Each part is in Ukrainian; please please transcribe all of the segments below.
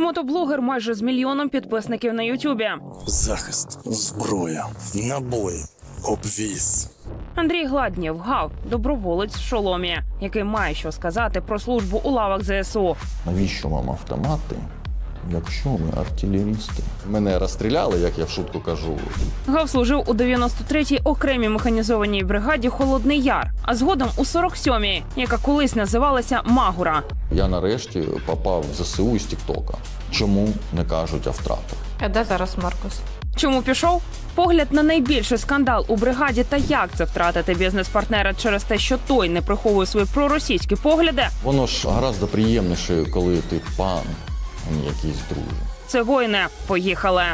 Мотоблогер майже з мільйоном підписників на Ютубі. захист, зброя, набої, обвіз. Андрій Гладнєв гав доброволець в шоломі, який має що сказати про службу у лавах ЗСУ. Навіщо вам автомати, якщо ми артилерісти? Мене розстріляли, як я в шутку кажу. Гав служив у 93-й окремій механізованій бригаді Холодний Яр, а згодом у 47-й, яка колись називалася Магура. Я нарешті попав в ЗСУ із Тіктока. Чому не кажуть о втратах? А де зараз Маркус? Чому пішов? Погляд на найбільший скандал у бригаді та як це втратити бізнес-партнера через те, що той не приховує свої проросійські погляди. Воно ж гораздо приємніше, коли ти пан, якийсь друже. Це воїни. Поїхали.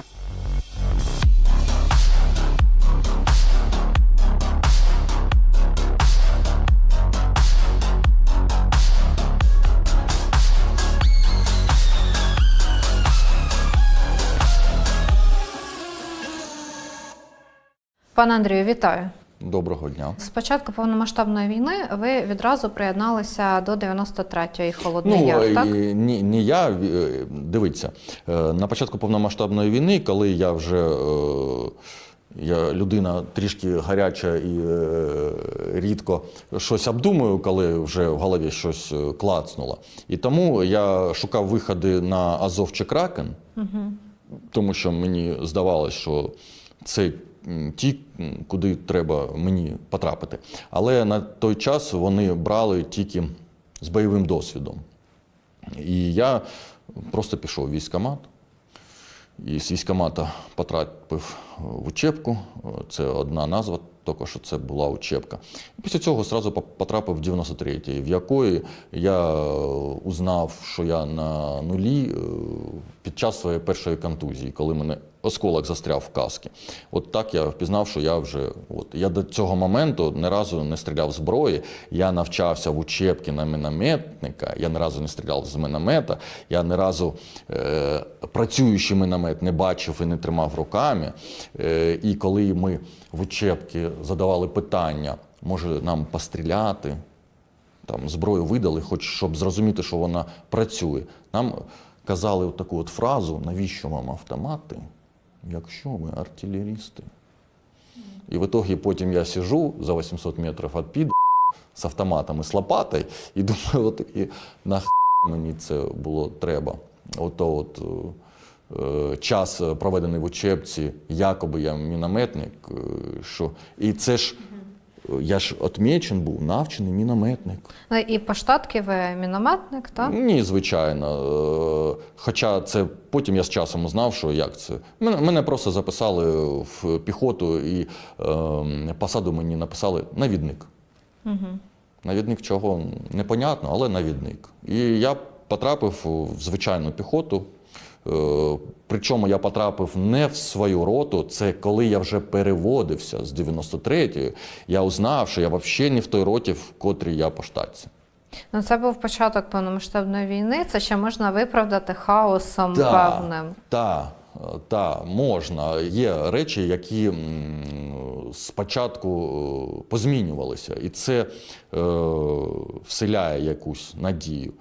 Пане Андрію, вітаю. Доброго дня. З початку повномасштабної війни ви відразу приєдналися до 93-ї холодний Ну, е, так? ні, ні я, е, дивіться, е, на початку повномасштабної війни, коли я вже я людина трішки гаряча і рідко щось обдумую, коли вже в голові щось клацнуло. І тому я шукав виходи на Азов чи Кракен, тому що мені здавалося, що це м, ті, куди треба мені потрапити. Але на той час вони брали тільки з бойовим досвідом. І я просто пішов в військкомат. І з військкомата потрапив в учебку. Це одна назва, тільки що це була учебка. Після цього одразу потрапив в 93-й, в якої я е, узнав, що я на нулі е, під час своєї першої контузії, коли мене осколок застряв в каскі. От так я впізнав, що я вже от я до цього моменту ні разу не стріляв зброї. Я навчався в учебці на мінометника. Я ні разу не стріляв з міномета. Я ні разу е, працюючий міномет не бачив і не тримав руками. Е, і коли ми в учебці задавали питання, може нам постріляти, там зброю видали, хоч щоб зрозуміти, що вона працює. Нам казали таку от фразу: навіщо вам автомати, якщо ми артилерісти? І в итоге потім я сижу за 800 метрів від під з автоматом і з лопатою, і думаю, от і нах мені це було треба. Ото от е, час е, проведений в учебці, якоби я мінометник, е, що і це ж. Е, Я ж отмічен був, навчений мінометник. Ну, і по штатки ви мінометник, так? Ні, звичайно. Е, Хоча це потім я з часом узнав, що як це. Мене, просто записали в піхоту і е, посаду мені написали навідник. Угу. Навідник чого непонятно, але навідник. І я потрапив в звичайну піхоту. Е, Причому я потрапив не в свою роту, це коли я вже переводився з 93-ї, я узнав, що я взагалі не в той роті, в котрій я по штатці. Ну, це був початок повномасштабної війни. Це ще можна виправдати хаосом Да. певним. Так, та, можна. Є речі, які спочатку е, позмінювалися, і це е, вселяє якусь надію.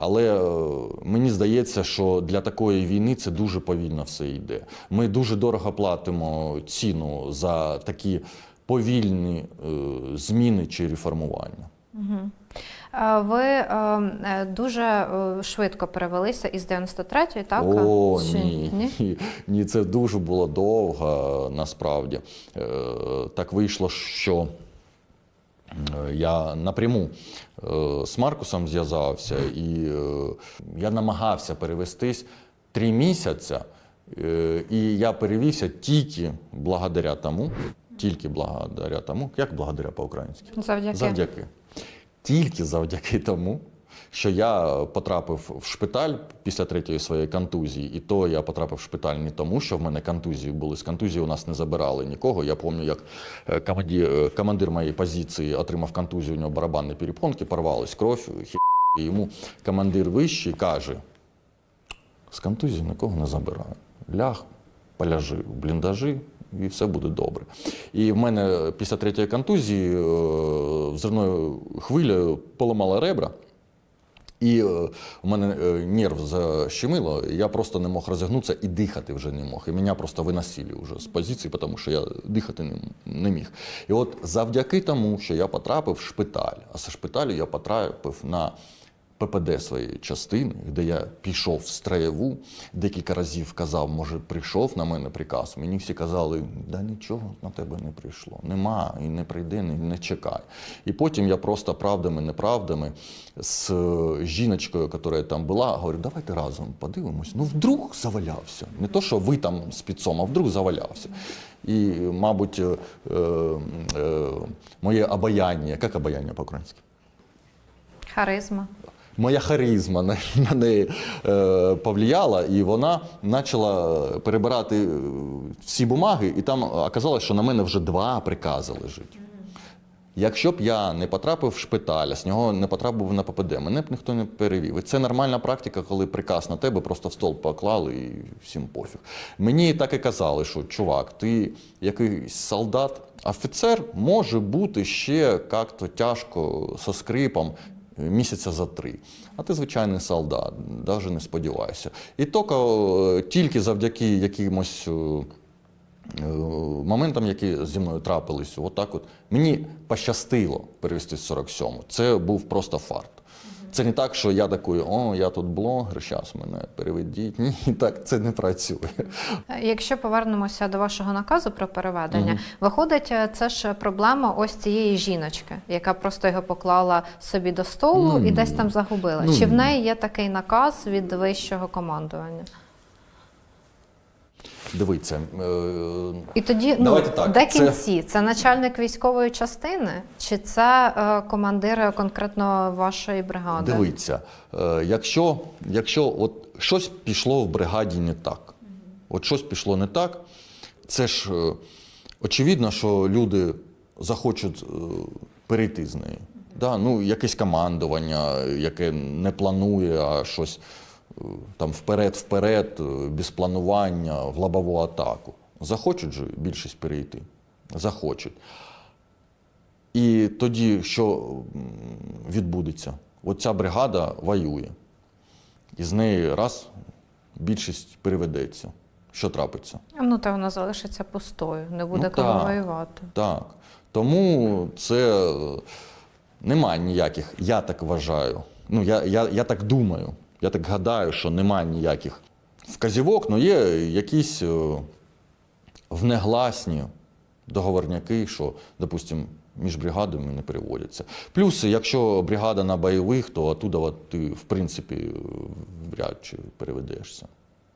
Але е, мені здається, що для такої війни це дуже повільно все йде. Ми дуже дорого платимо ціну за такі повільні е, зміни чи реформування. Е, Ви е, е, дуже е, швидко перевелися із 93-ї, так? О, Чи ні. ні. Ні, це дуже було довго насправді. Е, Так вийшло, що я напряму е, з Маркусом зв'язався, і е, я намагався перевестись три місяці, е, і я перевівся тільки благодаря тому, тільки благодаря тому, як благодаря по-українськи? Завдяки. Завдяки. Тільки завдяки тому, що я потрапив в шпиталь після третьої своєї контузії, і то я потрапив в шпиталь не тому, що в мене контузії були. З контузії у нас не забирали нікого. Я пам'ятаю, як е, командир, е, командир моєї позиції отримав контузію, у нього барабанні перепонки, порвалась кров, і йому командир вищий каже: з контузії нікого не забираю. Ляг, поляжи бліндажі, і все буде добре. І в мене після третьої контузії е, взривною хвилею поламала ребра. І е, у мене е, нерв защемило, я просто не мог розігнутися і дихати вже не мог. І мене просто виносили вже з позиції, тому що я дихати не міг. І от завдяки тому, що я потрапив в шпиталь, а з шпиталю я потрапив на ППД своєї частини, де я пішов в строєву, декілька разів казав, може, прийшов на мене приказ. Мені всі казали, да нічого на тебе не прийшло. Нема і не прийде, не, не чекай. І потім я просто правдами, неправдами з е, жіночкою, яка там була, говорю, давайте разом подивимось. Ну, вдруг завалявся. Не то, що ви там з підсом, а вдруг завалявся. І, мабуть, е, е, моє обаяння, як обаяння по-українськи? Харизма. Моя харизма на, на неї е, повлияла, і вона почала перебирати е, всі бумаги, і там оказалось, що на мене вже два прикази лежить. Якщо б я не потрапив в шпиталь, а з нього не потрапив на ППД, мене б ніхто не перевів. І це нормальна практика, коли приказ на тебе просто в стол поклали і всім пофіг. Мені так і казали, що чувак, ти якийсь солдат, офіцер може бути ще як-то тяжко со скрипом. Місяця за три. А ти звичайний солдат, навіть не сподівайся. І тільки, е, тільки завдяки якимось е, е, моментам, які зі мною трапились, отак от мені пощастило перевести з 47-му. Це був просто фарт. Це не так, що я такий, о, я тут блогер, зараз мене переведіть. Ні, так це не працює. Якщо повернемося до вашого наказу про переведення, виходить, е, це ж проблема ось цієї жіночки, яка просто його поклала собі до столу Ну, і десь там загубила. ну, Чи в неї є такий наказ від вищого командування? Дивіться, е, І тоді ну, так, де кінці? Це... начальник військової частини, чи це е, командир конкретно вашої бригади? Дивіться, е, якщо, якщо от щось пішло в бригаді не так, от щось пішло не так, це ж е, очевидно, що люди захочуть перейти з неї. Да? Ну, якесь командування, яке не планує, а щось там вперед-вперед, е, без планування, в лобову атаку. Захочуть же більшість перейти. Захочуть. І тоді, що відбудеться? От ця бригада воює. І з неї раз більшість переведеться. Що трапиться? Ну, та вона залишиться пустою, не буде Ну, так. воювати. Так. Тому це е, немає ніяких, я так вважаю. Ну, я, я, я так думаю, я так гадаю, що немає ніяких вказівок, але є якісь е, внегласні договорняки, що, допустимо, між бригадами не переводяться. Плюс, якщо бригада на бойових, то оттуда ти, в принципі, е, вряд чи переведешся.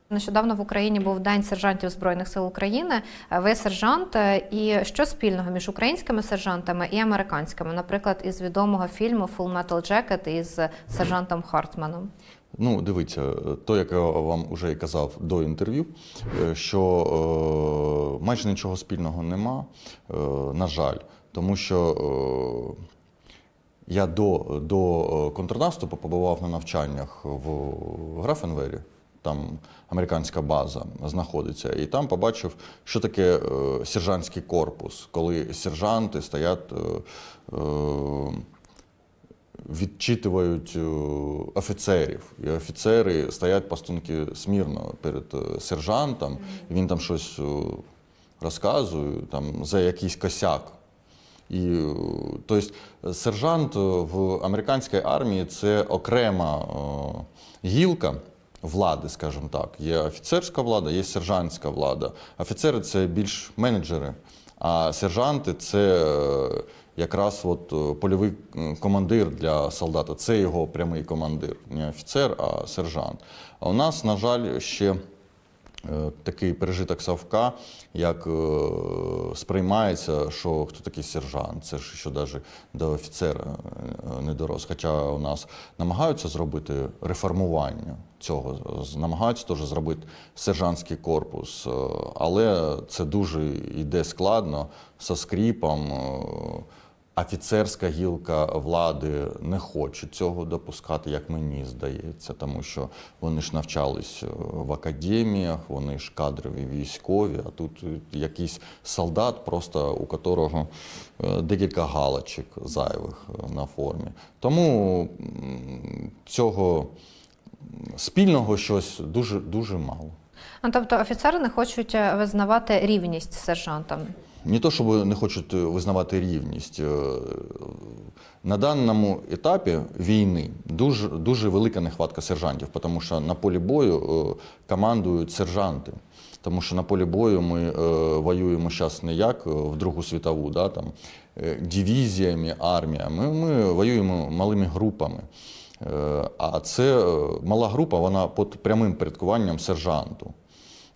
Нещодавно в Україні був День сержантів Збройних сил України. Е, Ви сержант, і що спільного між українськими сержантами і американськими, наприклад, із відомого фільму Full Metal Jacket із сержантом Хартманом? Ну, дивіться, то, як я вам вже і казав до інтерв'ю, е, що е, майже нічого спільного нема, е, на жаль, тому що е, я до, до е, контрнаступу побував на навчаннях в Графенвері, там американська база знаходиться, і там побачив, що таке е, сержантський корпус, коли сержанти стоять. Е, відчитують е, офіцерів. І офіцери стоять постунки смірно перед е, сержантом, і він там щось е, розказує там, за якийсь косяк. І, тобто, сержант в американській армії це окрема гілка влади, скажімо так. Є офіцерська влада, є сержантська влада. Офіцери це більш менеджери, а сержанти це якраз от е, польовий командир для солдата. Це його прямий командир, не офіцер, а сержант. А у нас, на жаль, ще е, такий пережиток Савка, як е, сприймається, що хто такий сержант, це ж ще навіть до офіцера не дорос. Хоча у нас намагаються зробити реформування цього, намагаються теж зробити сержантський корпус, але це дуже йде складно, со скріпом. Офіцерська гілка влади не хоче цього допускати, як мені здається, тому що вони ж навчались е, в академіях, вони ж кадрові військові, а тут якийсь солдат, просто у котрого е, декілька галочок зайвих е, на формі. Тому цього спільного щось дуже дуже мало. Ну, тобто офіцери не хочуть визнавати рівність з сержантом. Не то, щоб не хочуть визнавати рівність. Е, На даному етапі війни дуже, дуже велика нехватка сержантів, тому що на полі бою е, командують сержанти. Тому що на полі бою ми е, воюємо зараз не як в Другу світову, да, там, е, дивізіями, арміями. Ми, воюємо малими групами. Е, А це е, мала група, вона під прямим порядкуванням сержанту.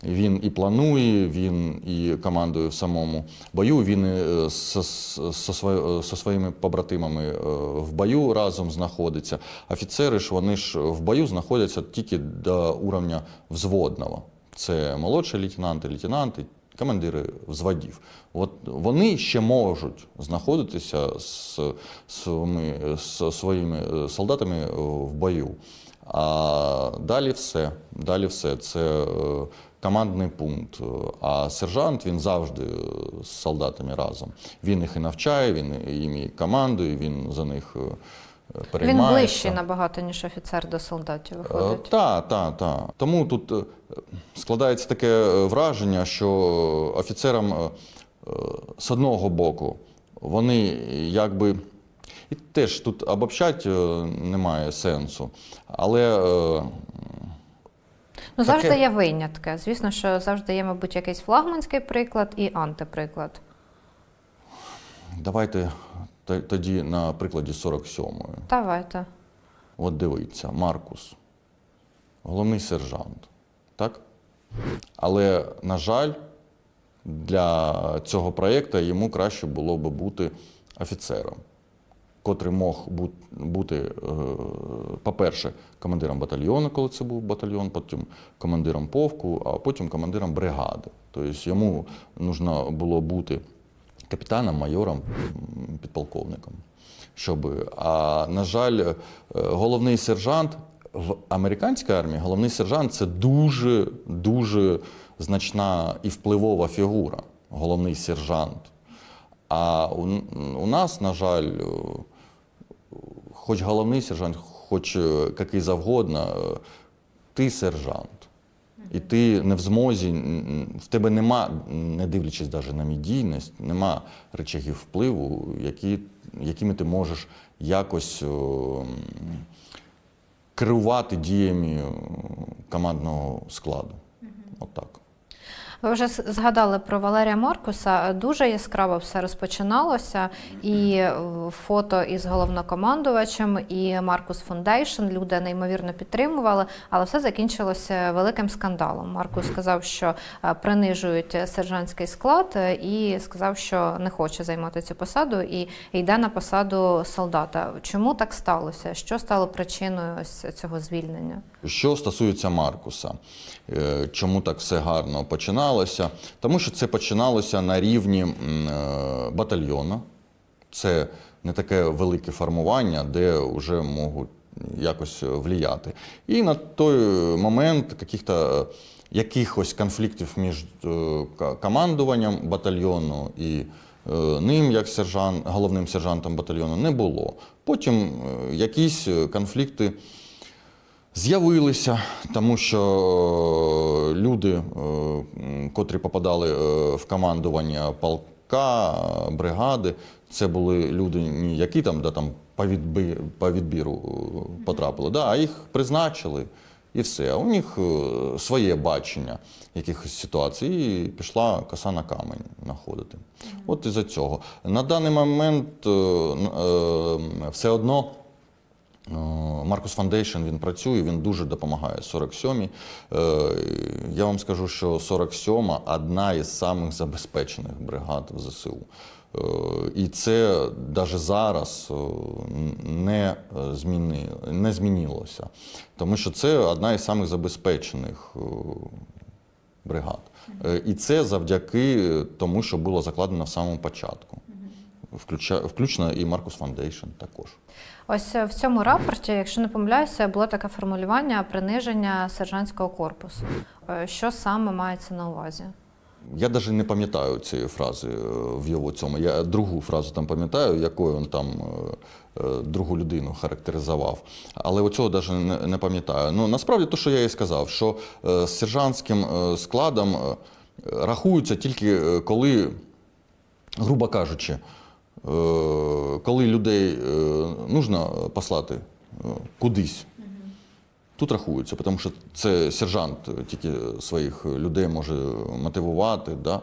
Він і планує, він і командує в самому бою. Він і со, со, со своїми побратимами е, в бою разом знаходиться. Офіцери ж вони ж в бою знаходяться тільки до уровня взводного. Це молодші лейтенанти, лейтенанти, командири взводів. От вони ще можуть знаходитися з, своїми, з своїми е, солдатами е, в бою. А далі все. Далі все. Це е, командний пункт. А сержант він завжди е, з солдатами разом. Він їх і навчає, він їм і командує, він за них е, Він ближчий набагато, ніж офіцер до солдатів виходить. Так, так, так. Тому тут е, складається таке е, враження, що офіцерам е, е, з одного боку вони якби. І теж тут обобщати е, немає сенсу. Але е, Ну, завжди таке. є винятки. Звісно, що завжди є, мабуть, якийсь флагманський приклад і антиприклад. давайте тоді на прикладі 47-ї. Давайте. От дивіться, Маркус, головний сержант, так? Але, на жаль, для цього проєкту йому краще було би бути офіцером, котрий мог бути, е, по-перше, командиром батальйону, коли це був батальйон, потім командиром полку, а потім командиром бригади. Тобто йому потрібно було бути капітаном, майором, підполковником. Щоб, а на жаль, е, головний сержант в американській армії, головний сержант це дуже дуже значна і впливова фігура, головний сержант. А у, у нас, на жаль, хоч головний сержант, хоч е, який завгодно, е, ти сержант. І ти не в змозі, в тебе нема, не дивлячись навіть на медійність, нема речагів впливу, які, якими ти можеш якось о, керувати діями командного складу. Отак. Ви вже згадали про Валерія Маркуса. Дуже яскраво все розпочиналося. І е, фото із головнокомандувачем, і Маркус Foundation. Люди неймовірно підтримували, але все закінчилося великим скандалом. Маркус сказав, що е, принижують сержантський склад, е, і сказав, що не хоче займати цю посаду і йде на посаду солдата. Чому так сталося? Що стало причиною ось цього звільнення? Що стосується Маркуса, чому так все гарно починалося? Тому що це починалося на рівні е, батальйону. Це не таке велике формування, де вже можуть якось влияти. І на той момент каких-то, якихось конфліктів між е, командуванням батальйону і е, ним, як сержант, головним сержантом батальйону, не було. Потім е, якісь е, конфлікти з'явилися, тому що е, люди, е, котрі попадали е, в командування полка, бригади, це були люди, які там, да, там по, відбі, по відбіру потрапили, да, а їх призначили. І все. У них своє бачення якихось ситуацій, і пішла коса на камень знаходити. От із-за цього. На даний момент все одно Маркус Foundation він працює, він дуже допомагає 47-й. Е, Я вам скажу, що 47-ма одна із самих забезпечених бригад в ЗСУ. Е, І це навіть зараз е, не, зміни, не змінилося, тому що це одна із самих забезпечених е, бригад. Е, І це завдяки тому, що було закладено в самому початку. включно і Маркус Foundation також. Ось е, в цьому рапорті, якщо не помиляюся, було таке формулювання приниження сержантського корпусу. Е, Що саме мається на увазі? Я навіть не пам'ятаю цієї фрази е, в його цьому. Я другу фразу там пам'ятаю, якою він там другу людину характеризував. Але оцього навіть не, пам'ятаю. Ну насправді те, що я і сказав, що з сержантським складом рахуються тільки коли, грубо кажучи, коли людей потрібно нужно послати е, кудись. Тут рахується, тому що це сержант тільки своїх людей може мотивувати. Да?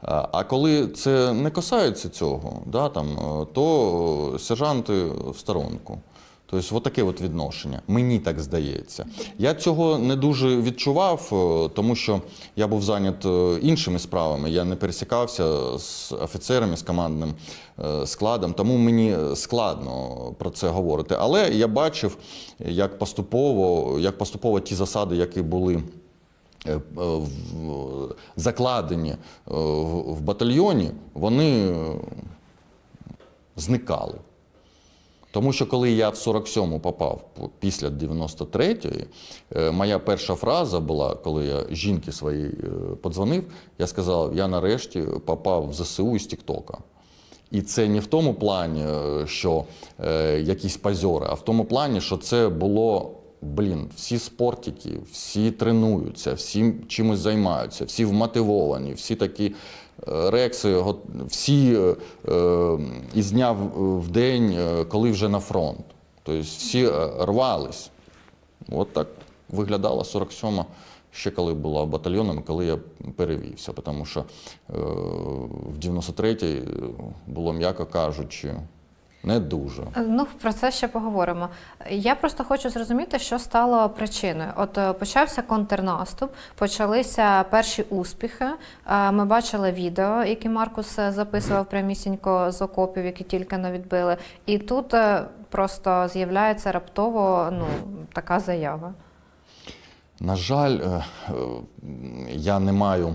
А коли це не касається цього, да, там, е, то сержанти в сторонку. Тобто, от таке от відношення. Мені так здається. Я цього не дуже відчував, е, тому що я був зайнят е, іншими справами. Я не пересікався з офіцерами, з командним е, складом, тому мені складно про це говорити. Але я бачив, як поступово, як поступово ті засади, які були. Закладені в батальйоні, вони зникали. Тому що коли я в 47-му попав після 93-ї, е, моя перша фраза була, коли я жінки своїй е, подзвонив, я сказав: я нарешті попав в ЗСУ із Тіктока. І це не в тому плані, е, що е, якісь позори, а в тому плані, що це було. Блін, всі спортики, всі тренуються, всі чимось займаються, всі вмотивовані, всі такі рекси, всі е, е, із дня в- день, е, коли вже на фронт. Тобто всі рвались. От так виглядала 47-ма, ще коли була батальйоном, коли я перевівся. Тому що в 93-й було, м'яко кажучи, не дуже. Е, Ну, про це ще поговоримо. Я просто хочу зрозуміти, що стало причиною. От е, почався контрнаступ, почалися перші успіхи. Е, Ми бачили відео, які Маркус записував прямісінько з окопів, які тільки не відбили. І тут просто з'являється раптово ну, така заява. На жаль, я не маю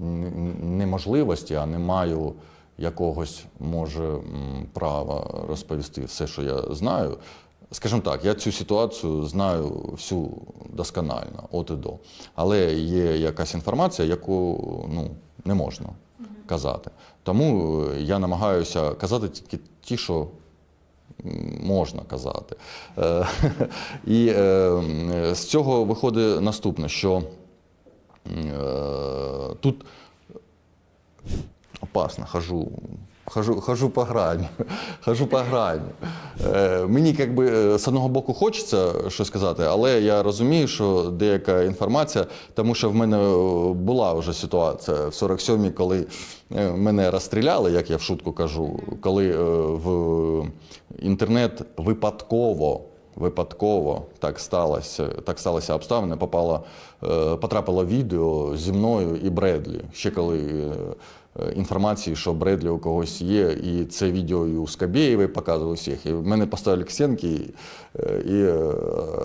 н- не можливості, а не маю якогось, може, права розповісти все, що я знаю. Скажімо так, я цю ситуацію знаю всю досконально, от і до. Але є якась інформація, яку ну, не можна казати. Тому е, я намагаюся казати тільки ті, що можна казати. Е, І е, з цього виходить наступне, що тут опасно, хожу. Хожу, хожу по грані, хожу по грані. Е, мені як би е, з одного боку хочеться щось сказати, але я розумію, що деяка інформація, тому що в мене е, була вже ситуація в 47-й, коли е, мене розстріляли, як я в шутку кажу, коли в інтернет випадково. Випадково так сталося, так сталося обставини. Попало, потрапило відео зі мною і Бредлі. Ще коли інформації, що Бредлі у когось є, і це відео і у Скабєєвої показували всіх. І мене поставили к стінки і, е, і е,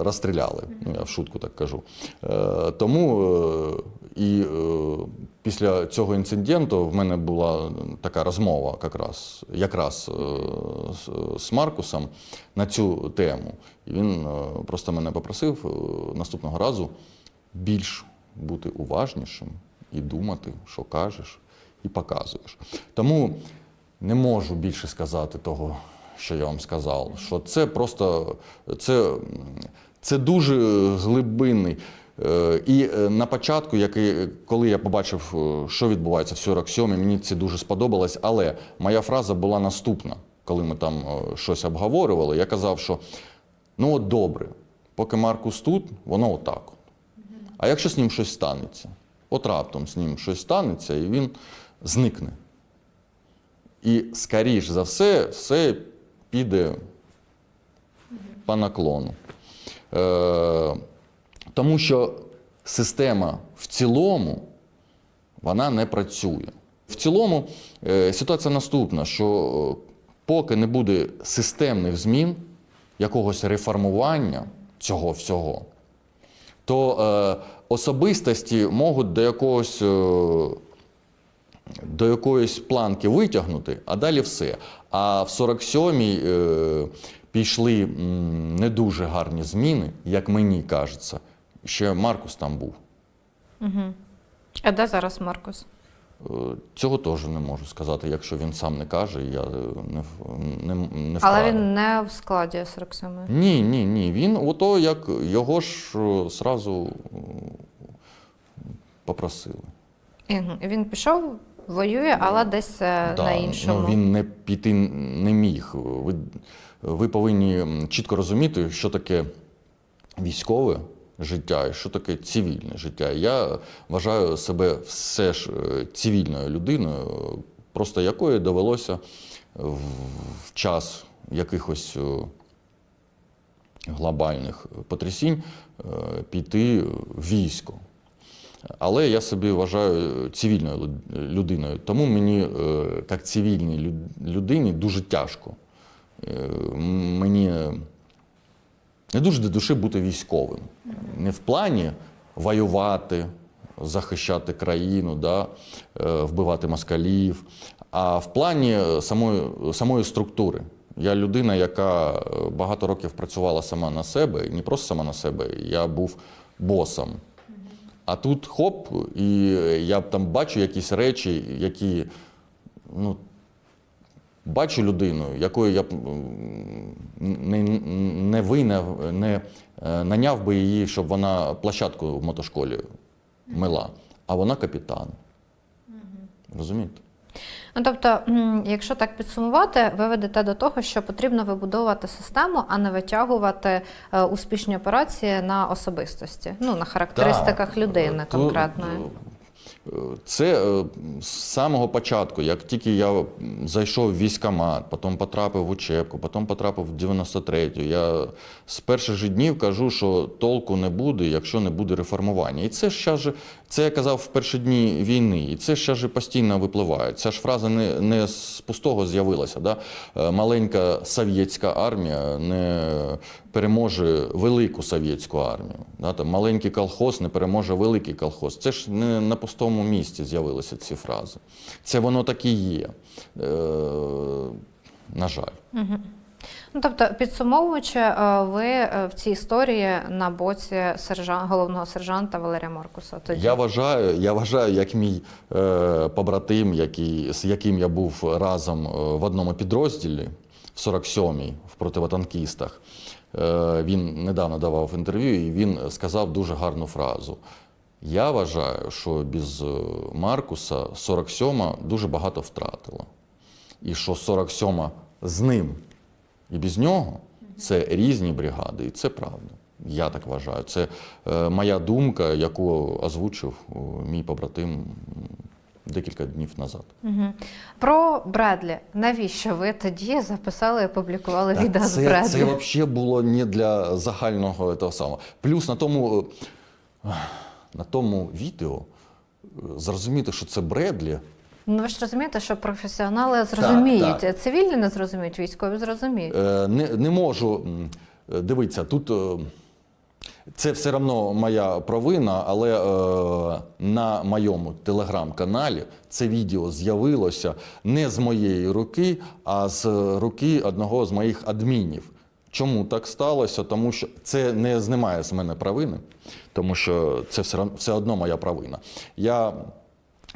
розстріляли. Ну, я в шутку так кажу. Е, Тому е, і е, після цього інциденту в мене була така розмова якраз, якраз е, з, Маркусом на цю тему. І він е, просто мене попросив е, наступного разу більш бути уважнішим і думати, що кажеш, і показуєш. Тому не можу більше сказати того, що я вам сказав. Що це просто це, це дуже глибинний. Е, І е, на початку, який, коли я побачив, е, що відбувається в 47-й, мені це дуже сподобалось. Але моя фраза була наступна, коли ми там е, щось обговорювали. Я казав, що ну от добре, поки Маркус тут, воно отак. А якщо з ним щось станеться? От раптом з ним щось станеться, і він зникне. І, скоріш за все, все піде по наклону. Е, тому що система в цілому вона не працює. В цілому е, ситуація наступна: що е, поки не буде системних змін, якогось реформування цього всього, то е, особистості можуть до якогось е, до якоїсь планки витягнути, а далі все. А в 47-й е, пішли м, не дуже гарні зміни, як мені кажеться. Ще Маркус там був. А де зараз Маркус? Е, Цього теж не можу сказати, якщо він сам не каже, я е, не, в- не, не Але він не в складі 47-ї. Ні, ні, ні. Він ото як його ж е, сразу е, попросили. Він пішов, воює, але десь е, Да, на іншому. Ну, він не піти не міг. Ви, ви повинні чітко розуміти, що таке військове життя і що таке цивільне життя. Я вважаю себе все ж е, цивільною людиною, просто якої довелося в, час якихось е, глобальних потрясінь піти в військо. Але я собі вважаю цивільною людиною. Тому мені, е, як цивільній людині, дуже тяжко. Е, Мені не дуже до душі бути військовим. Не в плані воювати, захищати країну, да, е, вбивати москалів, а в плані самої, самої структури. Я людина, яка е, багато років працювала сама на себе, і не просто сама на себе, я був босом. А тут хоп, і я там бачу якісь речі, які ну, бачу людину, якою я б не, не винав, не е, наняв би її, щоб вона площадку в мотошколі мила, а вона капітан. Розумієте? Ну, тобто, якщо так підсумувати, ви ведете до того, що потрібно вибудовувати систему, а не витягувати е, успішні операції на особистості, ну на характеристиках Так. людини конкретної. Це е, з самого початку, як тільки я зайшов в військкомат, потім потрапив в учебку, потім потрапив в 93-ю, я з перших же днів кажу, що толку не буде, якщо не буде реформування. І це ж це я казав в перші дні війни, і це ще ж постійно випливає. Ця ж фраза не, не з пустого з'явилася. Да? Е, Маленька совєтська армія не переможе велику совєтську армію. Да? Там маленький колхоз не переможе великий колхоз. Це ж не на пустому місці з'явилися ці фрази. Це воно так і є. Е, на жаль. Ну, тобто, підсумовуючи, е, ви е, в цій історії на боці сержан... головного сержанта Валерія Маркуса. Тоді. Я вважаю, я вважаю, як мій е, побратим, який, з яким я був разом е, в одному підрозділі в 47-й в противотанкістах. Е, він недавно давав інтерв'ю, і він сказав дуже гарну фразу. Я вважаю, що без е, Маркуса 47-ма дуже багато втратила. І що 47-ма з ним і без нього це різні бригади, і це правда. Я так вважаю. Це е, моя думка, яку озвучив мій побратим декілька днів назад. Мгм. Про Бредлі. Навіщо ви тоді записали і опублікували відео Так, з Бредлі? це взагалі було не для загального того самого. Плюс на тому, е, на тому відео е, зрозуміти, що це Бредлі. Ну ви ж розумієте, що професіонали зрозуміють, так. цивільні не зрозуміють, військові зрозуміють. Е, Не, не можу. е, Дивіться, тут це все одно моя провина, але е, на моєму телеграм-каналі це відео з'явилося не з моєї руки, а з руки одного з моїх адмінів. Чому так сталося? Тому що це не знімає з мене провини, тому що це все, все одно моя провина. Я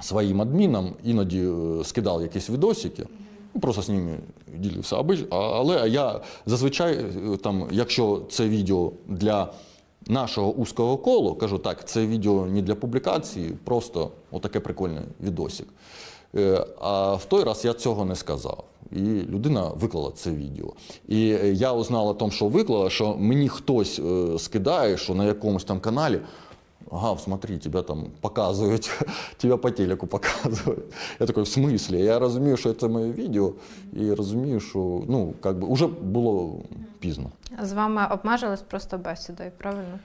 своїм адмінам іноді е, скидав якісь відосики, ну, просто з ними ділився. Але я зазвичай, е, там, якщо це відео для нашого узкого колу, кажу так, це відео не для публікації, просто отаке прикольне відосик. Е, А в той раз я цього не сказав. І людина виклала це відео. І е, я узнала, що виклала, що мені хтось е, скидає, що на якомусь там каналі. Ага, смотри, тебя там показують, тебя по телеку показують. Я такий, в смислі? Я розумію, що це моє відео, і розумію, що ну, как би, вже було пізно. З вами обмежились просто бесідою, правильно?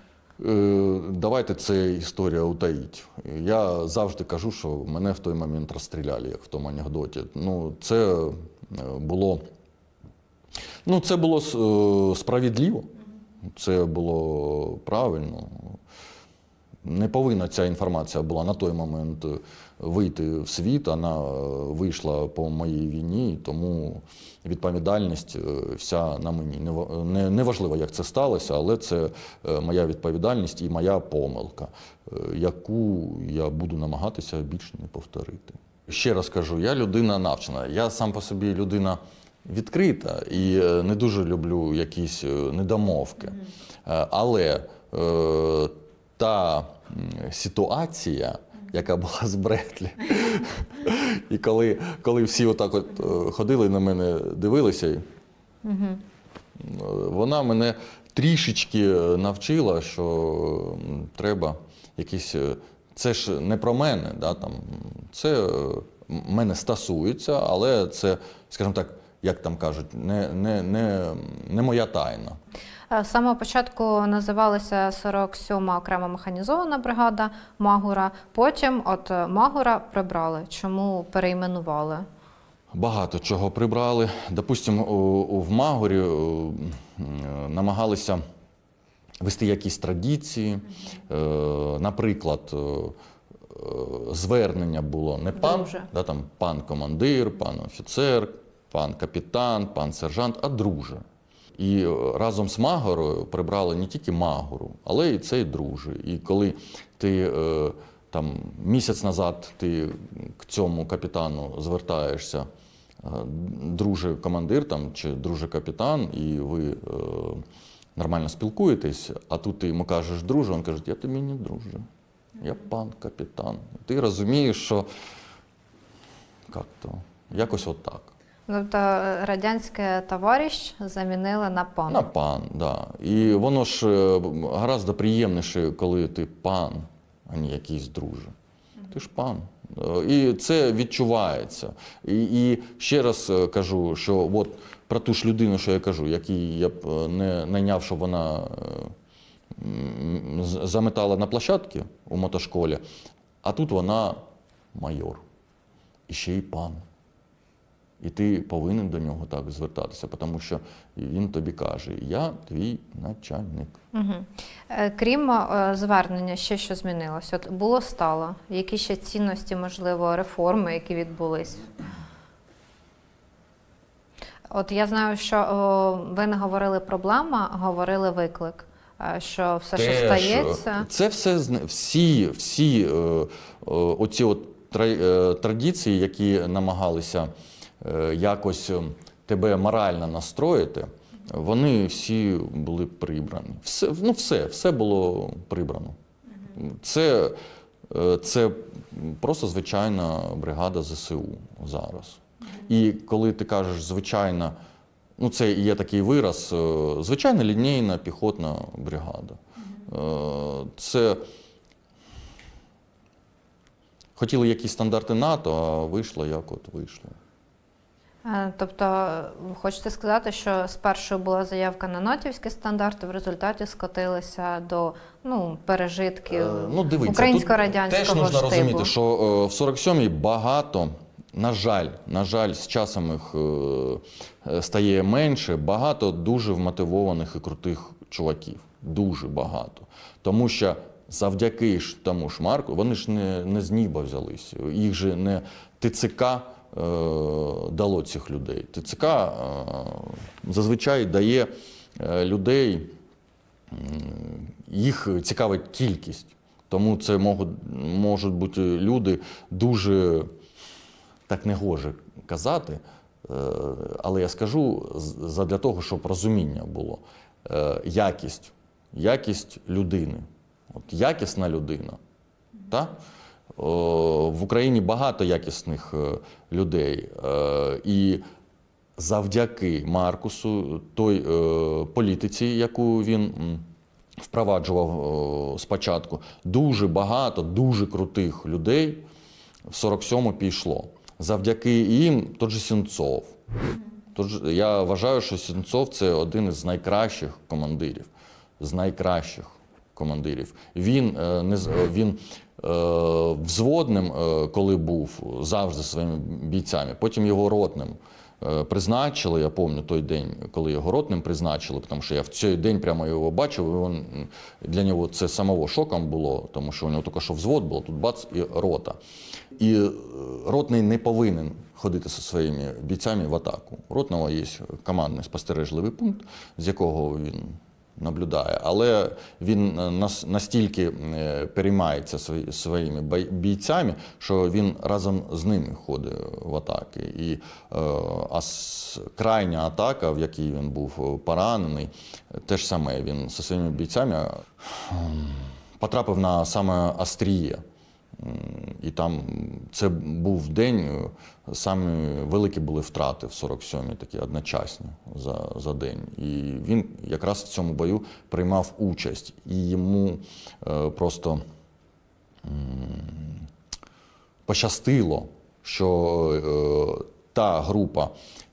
Е, давайте це історія утаїть. Я завжди кажу, що мене в той момент розстріляли, як в тому анекдоті. Ну, це е, було. Ну, це було е, справедливо, це було правильно. Не повинна ця інформація була на той момент вийти в світ. Вона е, вийшла по моїй війні, тому відповідальність е, вся на мені. Не ва- Не, не важливо, як це сталося, але це е, моя відповідальність і моя помилка, яку я буду намагатися більше не повторити. Ще раз кажу, я людина навчена. Я сам по собі людина відкрита і не дуже люблю якісь недомовки. Але е, та ситуація, яка була з Бретлі, і коли, коли всі отак от е, ходили на мене, дивилися, е, вона мене трішечки е, навчила, що треба якісь. Це ж не про мене, да, там, це мене стосується, але це, скажімо так, як там кажуть, не, не, не, не моя тайна. Е, З самого початку називалася 47-ма окрема механізована бригада Магура. Потім от е, Магура прибрали. Чому перейменували? Багато чого прибрали. Допустимо, в Магорі е, намагалися вести якісь традиції. Наприклад, звернення було не пан, да, там, пан командир, пан офіцер, пан капітан, пан сержант, а друже. І е, разом з Магорою прибрали не тільки Магору, але і цей друже. І коли ти е, там місяць назад ти к цьому капітану звертаєшся, е, друже командир там, чи друже капітан, і ви нормально спілкуєтесь, а тут ти йому кажеш друже, він каже, я тобі не друже, я пан капітан. Ти розумієш, що як то, якось отак. Тобто радянське товариш замінили на пан. На пан, да. І воно ж е, гораздо приємніше, коли ти пан, а не якийсь друже. Ти ж пан. Е, І це відчувається. І, і ще раз е, кажу, що от про ту ж людину, що я кажу, який я б не найняв, щоб вона заметала на площадці у мотошколі, а тут вона майор. І ще й пан. І ти повинен до нього так звертатися, тому що він тобі каже: Я твій начальник. Угу. Крім е, звернення, ще що змінилось? От було стало. Які ще цінності, можливо, реформи, які відбулись? От я знаю, що о, ви не говорили проблема, говорили виклик. Е, Що все, що Теж, е, стається, Це все всі, всі оці от традиції, які намагалися якось е, тебе морально настроїти, вони всі були прибрані. Все, ну, все, все було прибрано. Це, е, це просто звичайна бригада ЗСУ зараз. І коли ти кажеш звичайна, ну це є такий вираз, е, звичайна лінійна піхотна бригада. Е, Це хотіли якісь стандарти НАТО, а вийшло як от вийшло. Е, тобто, хочете сказати, що спершу була заявка на натівські стандарти, в результаті скотилися до ну, пережитків Е, Ну, українсько-радянського теж можна штибу. розуміти, що е, в 47-й багато, на жаль, на жаль, з часом їх е, стає менше, багато дуже вмотивованих і крутих чуваків. Дуже багато. Тому що завдяки ж тому ж Марку, вони ж не, не з неба взялись. Їх же не ТЦК дало цих людей. ТЦК е, зазвичай дає е, людей їх цікавить кількість. Тому це можуть, можуть бути люди дуже так не гоже казати, е, але я скажу задля того, щоб розуміння було. Е, Якість, якість людини. От якісна людина. Та? О, В Україні багато якісних е, людей. Е, І завдяки Маркусу, той е, політиці, яку він впроваджував е, спочатку, дуже багато, дуже крутих людей в 47-му пішло. Завдяки їм тот же Сінцов. Тот же, я вважаю, що Сінцов це один із найкращих командирів. З найкращих командирів. Він, е, не, е, він е, взводним, е, коли був завжди своїми бійцями, потім його ротним е, призначили, я пам'ятаю той день, коли його ротним призначили, тому що я в цей день прямо його бачив, і він, для нього це самого шоком було, тому що у нього тільки що взвод було, тут бац і рота. І е, ротний не повинен ходити зі своїми бійцями в атаку. Ротного є командний спостережливий пункт, з якого він наблюдає, але він е, нас- настільки е, переймається своїми бійцями, що він разом з ними ходить в атаки. І е, а крайня атака, в якій він був поранений, те ж саме він зі своїми бійцями потрапив на саме остріє. І там це був день, е, самі великі були втрати в 47-й, такі одночасні за, за день. І він якраз в цьому бою приймав участь. І йому е, просто м, пощастило, що е, та група,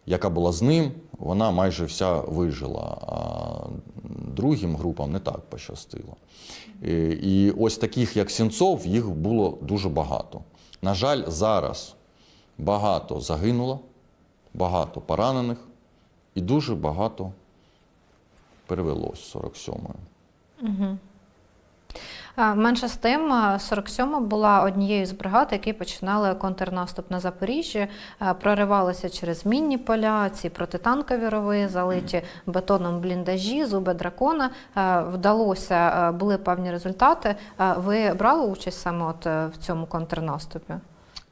яка була з ним, вона майже вся вижила, а другим групам не так пощастило. І ось таких, як Сінцов, їх було дуже багато. На жаль, зараз багато загинуло, багато поранених і дуже багато перевелось з 47-ї. Е, Менше з тим, е, 47-ма була однією з бригад, які починали контрнаступ на Запоріжжі, проривалися через мінні поля, ці протитанкові рови, залиті бетоном бліндажі, зуби дракона. Вдалося, були певні результати. Ви брали участь саме от е, в цьому контрнаступі?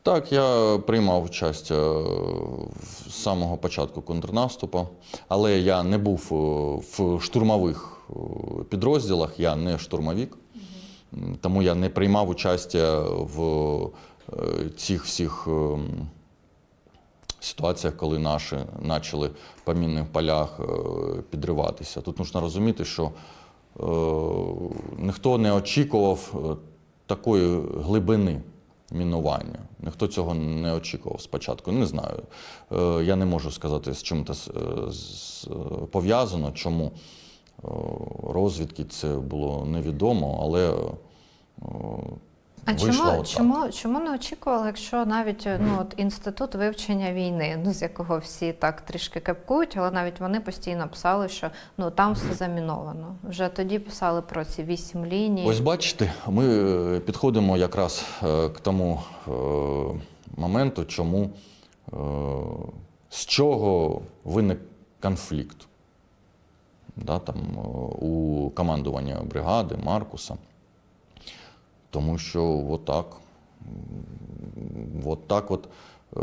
Так, я приймав участь е, з самого початку контрнаступу, але я не був е, в штурмових підрозділах, я не штурмовик, тому я не приймав участя в е, цих всіх е, ситуаціях, коли наші почали по мінних полях е, підриватися. Тут потрібно розуміти, що е, ніхто не очікував такої глибини мінування. Ніхто цього не очікував спочатку. Не знаю. Я не можу сказати, з чим це пов'язано, чому розвідки це було невідомо, але е, А чому, чому, чому не очікували, якщо навіть ну, от інститут вивчення війни, ну, з якого всі так трішки кепкують, але навіть вони постійно писали, що ну, там все заміновано. Вже тоді писали про ці вісім ліній. Ось бачите, ми е, підходимо якраз е, к тому е, моменту, чому е, з чого виник конфлікт да, там, е, у командування бригади Маркуса. Тому що отак, м, от е,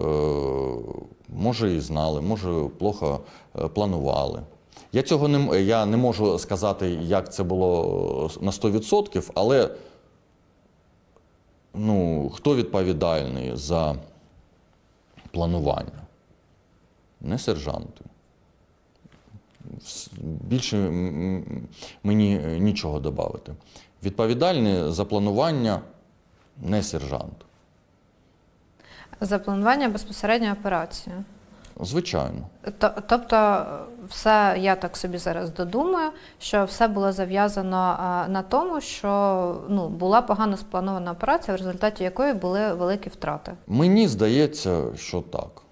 може і знали, може плохо е, планували. Я цього не, я не можу сказати, як це було на 100%, але ну, хто відповідальний за планування? Не сержанти. Більше мені е, нічого додати. Відповідальний за планування не сержант. За планування безпосередньо операції. Звичайно. То- Тобто, все, я так собі зараз додумаю, що все було зав'язано на тому, що ну, була погано спланована операція, в результаті якої були великі втрати. Мені здається, що так.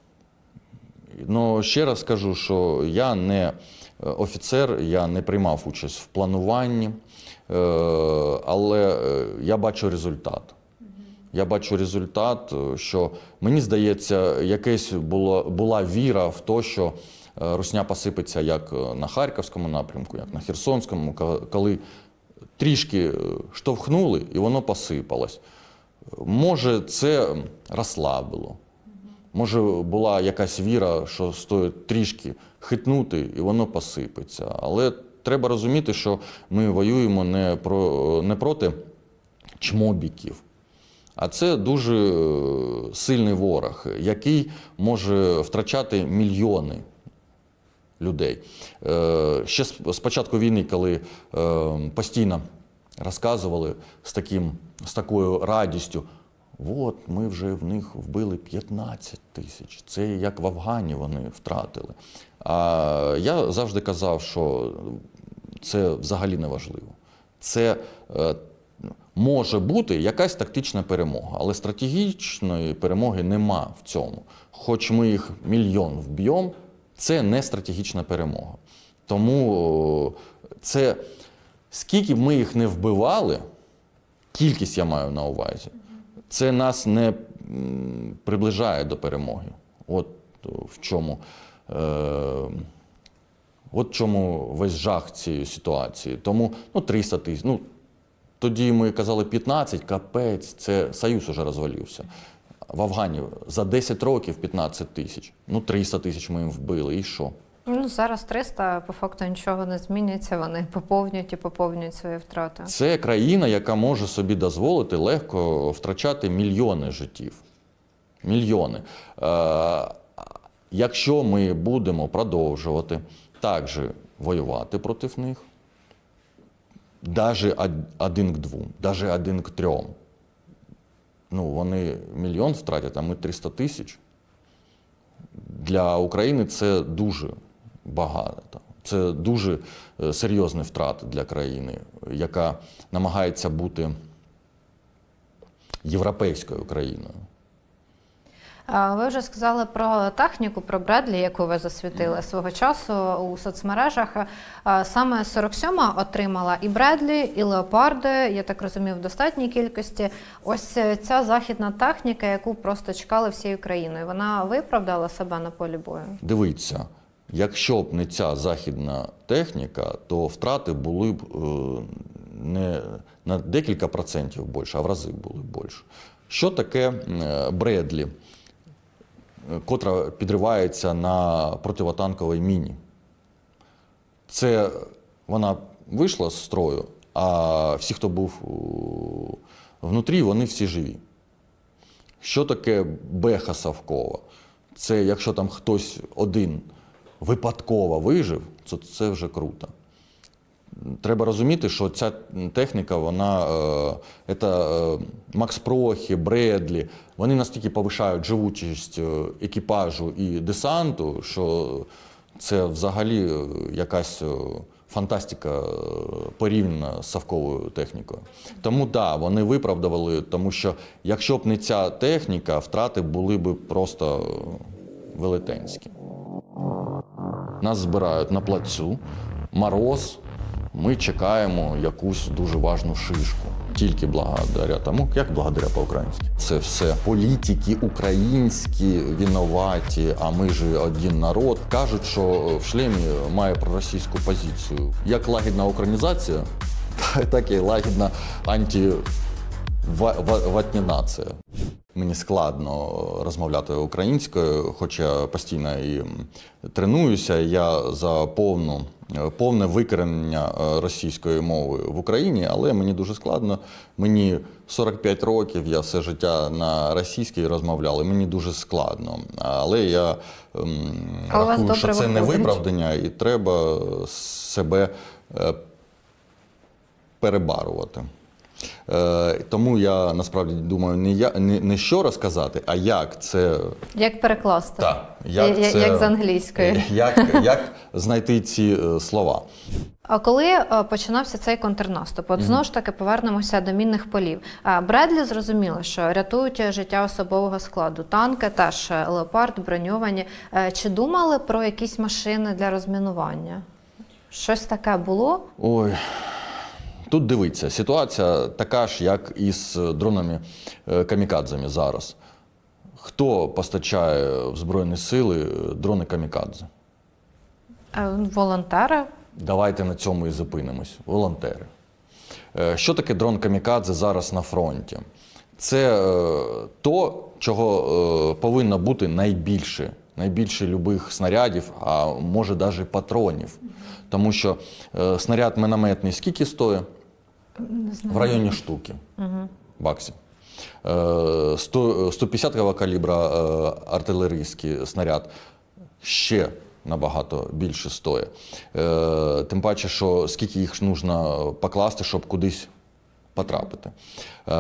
Ну, ще раз скажу, що я не офіцер, я не приймав участь в плануванні, е, але е, я бачу результат. Я бачу результат, е, що мені здається, якесь було, була віра в те, що е, Русня посипеться як е, на Харківському напрямку, як на Херсонському, коли трішки е, штовхнули і воно посипалось. Може, це розслабило. Може, була якась віра, що стоїть трішки хитнути, і воно посипеться. Але треба розуміти, що ми воюємо не, про, не проти чмобіків, а це дуже е, сильний ворог, який може втрачати мільйони людей. Е, Ще з початку війни, коли е, постійно розказували з, таким, з такою радістю, от ми вже в них вбили 15 тисяч. Це як в Афгані вони втратили. А я завжди казав, що це взагалі не важливо. Це е, може бути якась тактична перемога, але стратегічної перемоги нема в цьому. Хоч ми їх мільйон вб'ємо, це не стратегічна перемога. Тому це скільки б ми їх не вбивали, кількість я маю на увазі, це нас не приближає до перемоги. От в чому. Е, От чому весь жах цієї ситуації. Тому ну, 300 тисяч. Ну, тоді ми казали 15, капець, це Союз уже розвалився. В Афгані за 10 років 15 тисяч. Ну, 300 тисяч ми їм вбили. І що? Ну зараз 300, по факту нічого не змінюється. Вони поповнюють і поповнюють свої втрати. Це країна, яка може собі дозволити легко втрачати мільйони життів. Мільйони. Е, якщо ми будемо продовжувати так же воювати проти них, навіть один к двом, навіть один к трьом, ну, вони мільйон втратять, а ми 300 тисяч. Для України це дуже багато. Це дуже е, серйозні втрати для країни, яка намагається бути європейською країною. Ви вже сказали про техніку, про Бредлі, яку ви засвітили свого часу у соцмережах. Саме 47-ма отримала і Бредлі, і Леопарди, я так розумію, в достатній кількості. Ось е, ця західна техніка, яку просто чекали всією країною, вона виправдала себе на полі бою. Дивіться, якщо б не ця західна техніка, то втрати були б е, не на декілька процентів більше, а в рази були б більше. Що таке е, Бредлі, е, котра підривається на противотанковій міні? Це вона вийшла з строю, а всі, хто був у- внутрі, вони всі живі. Що таке беха Савкова? Це якщо там хтось один випадково вижив, то це вже круто. Треба розуміти, що ця техніка, вона е, е, Макс Прохі, Бредлі, вони настільки повишають живучість е, екіпажу і десанту, що це взагалі е, якась е, фантастика порівняна з совковою технікою. Тому так, да, вони виправдували, тому що якщо б не ця техніка, втрати були б просто велетенські. Нас збирають на плацю, мороз. Ми чекаємо якусь дуже важну шишку. Тільки благодаря тому, як благодаря по-українськи. Це все політики українські винуваті, а ми ж один народ. Кажуть, що в шлемі має проросійську позицію. Як лагідна українізація, так і лагідна антиватнінація. Мені складно розмовляти українською, хоч я постійно і тренуюся. Я за повну, повне викорення е, російської мови в Україні, але мені дуже складно. Мені 45 років, я все життя на російській розмовляв, і мені дуже складно. Але я А рахую, що це не виправдання, і треба себе е, перебарувати. Е, тому я насправді думаю, не, я, не, не що розказати, а як це. Як перекласти? Так, Я- я- як з англійської. Як, як знайти ці е, слова? А коли е, починався цей контрнаступ, от знову ж таки повернемося до мінних полів. Е, Бредлі зрозуміло, що рятують життя особового складу. Танки теж е, леопард, броньовані. Е, Чи думали про якісь машини для розмінування? Щось таке було? Ой. Тут дивіться, ситуація така ж, як і з дронами е, камікадзами зараз. Хто постачає в Збройні сили е, дрони камікадзе? Е, Волонтери? Давайте на цьому і зупинимось. Волонтери. Е, Що таке дрон камікадзе зараз на фронті? Це е, то, чого е, повинно бути найбільше. Найбільше любих снарядів, а може навіть патронів. Тому що е, снаряд мінометний скільки стоїть? В районі штуки баксів. Е, 100, 150 калібра е, артилерійський снаряд ще набагато більше стоїть. Е, Тим паче, що скільки їх потрібно покласти, щоб кудись потрапити. Е,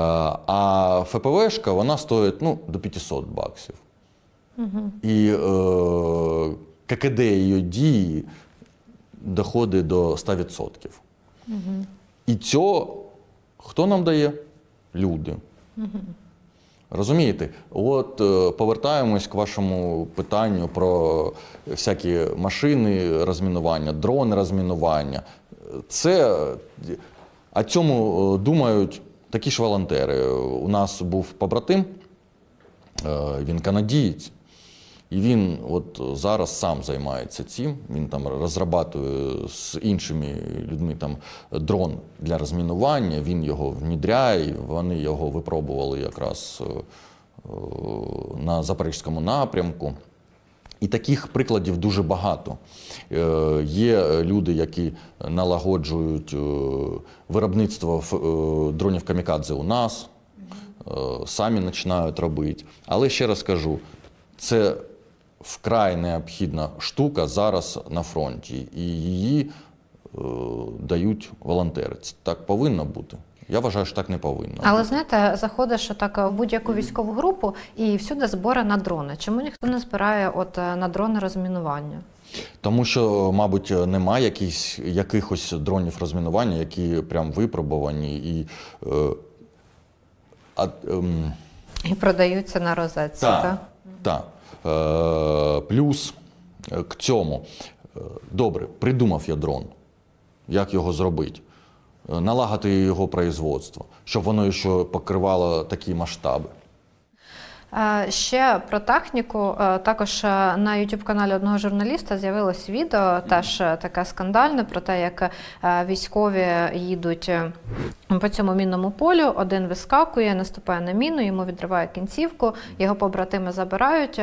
А ФПВшка вона стоїть ну, до 500 баксів. І е, ККД її дії доходить до 100%. І цього Хто нам дає? Люди. Розумієте? От е, повертаємось к вашому питанню про всякі машини розмінування, дрони розмінування. Це, а цьому е, думають такі ж волонтери. У нас був побратим, е, він канадієць. І він от зараз сам займається цим. Він там розрабатує з іншими людьми там дрон для розмінування. Він його внідряє. Вони його випробували якраз е, на запорізькому напрямку. І таких прикладів дуже багато. Е, Є люди, які налагоджують е, виробництво дронів камікадзе у нас, самі починають робити. Але ще раз кажу, це вкрай необхідна штука зараз на фронті, і її е, дають волонтери. Це так повинно бути. Я вважаю, що так не повинно. Але знаєте, заходиш так в будь-яку військову групу і всюди збори на дрони. Чому ніхто не збирає от е, на дрони розмінування? Тому що, мабуть, немає якихось, якихось дронів розмінування, які прям випробувані і. Е, а, ем, І продаються на розетці. Так. Так? Так. Е, плюс е, к цьому. е, Добре, придумав я дрон. Як його зробити? Налагати його производство, щоб воно ще покривало такі масштаби. Е, Ще про техніку. Е, Також е, на youtube каналі одного журналіста з'явилось відео, теж таке скандальне, про те, як військові їдуть по цьому мінному полю. Один вискакує, наступає на міну, йому відриває кінцівку, його побратими забирають.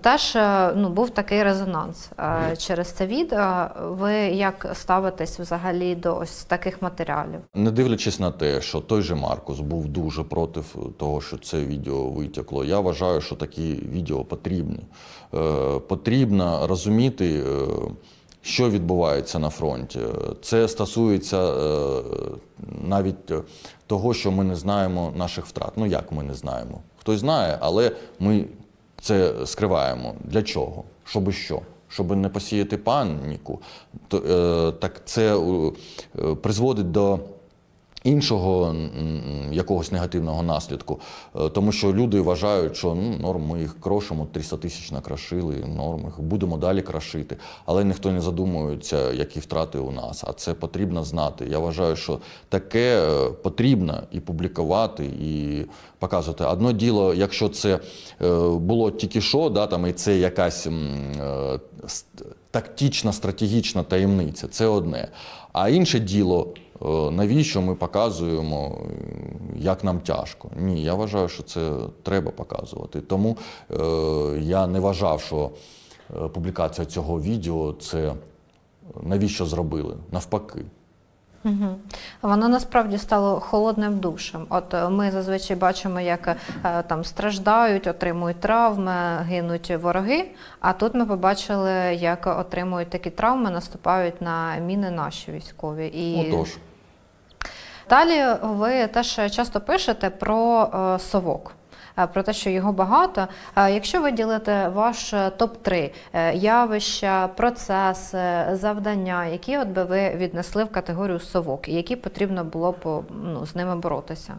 Теж ну, був такий резонанс через це відео. Ви як ставитесь взагалі до ось таких матеріалів? Не дивлячись на те, що той же Маркус був дуже проти того, що це відео витекло, я вважаю, що такі відео потрібні. Е, потрібно розуміти, е, що відбувається на фронті. Це стосується е, навіть того, що ми не знаємо наших втрат. Ну як ми не знаємо? Хтось знає, але ми це скриваємо. Для чого? Щоби що? Щоб не посіяти паніку, то, е, так це е, призводить до іншого якогось негативного наслідку. Е, Тому що люди вважають, що ну, норм, ми їх крошимо, 300 тисяч накрашили, норм, їх будемо далі крашити. Але ніхто не задумується, які втрати у нас. А це потрібно знати. Я вважаю, що таке е, потрібно і публікувати, і показувати. Одно діло, якщо це е, було тільки що, да, там, і це якась тактична, стратегічна таємниця, це одне. А інше діло, навіщо ми показуємо, е, як нам тяжко. Ні, я вважаю, що це треба показувати. Тому е, я не вважав, що е, публікація цього відео це навіщо зробили. Навпаки. Угу. Воно насправді стало холодним душем. От е, ми зазвичай бачимо, як е, там страждають, отримують травми, гинуть вороги. А тут ми побачили, як отримують такі травми, наступають на міни наші військові. І Отож. далі ви теж часто пишете про е, совок. Е, Про те, що його багато. Е, Якщо виділити ваш е, топ-3 е, явища, процеси, завдання, які от би ви віднесли в категорію совок, і які потрібно було б ну, з ними боротися?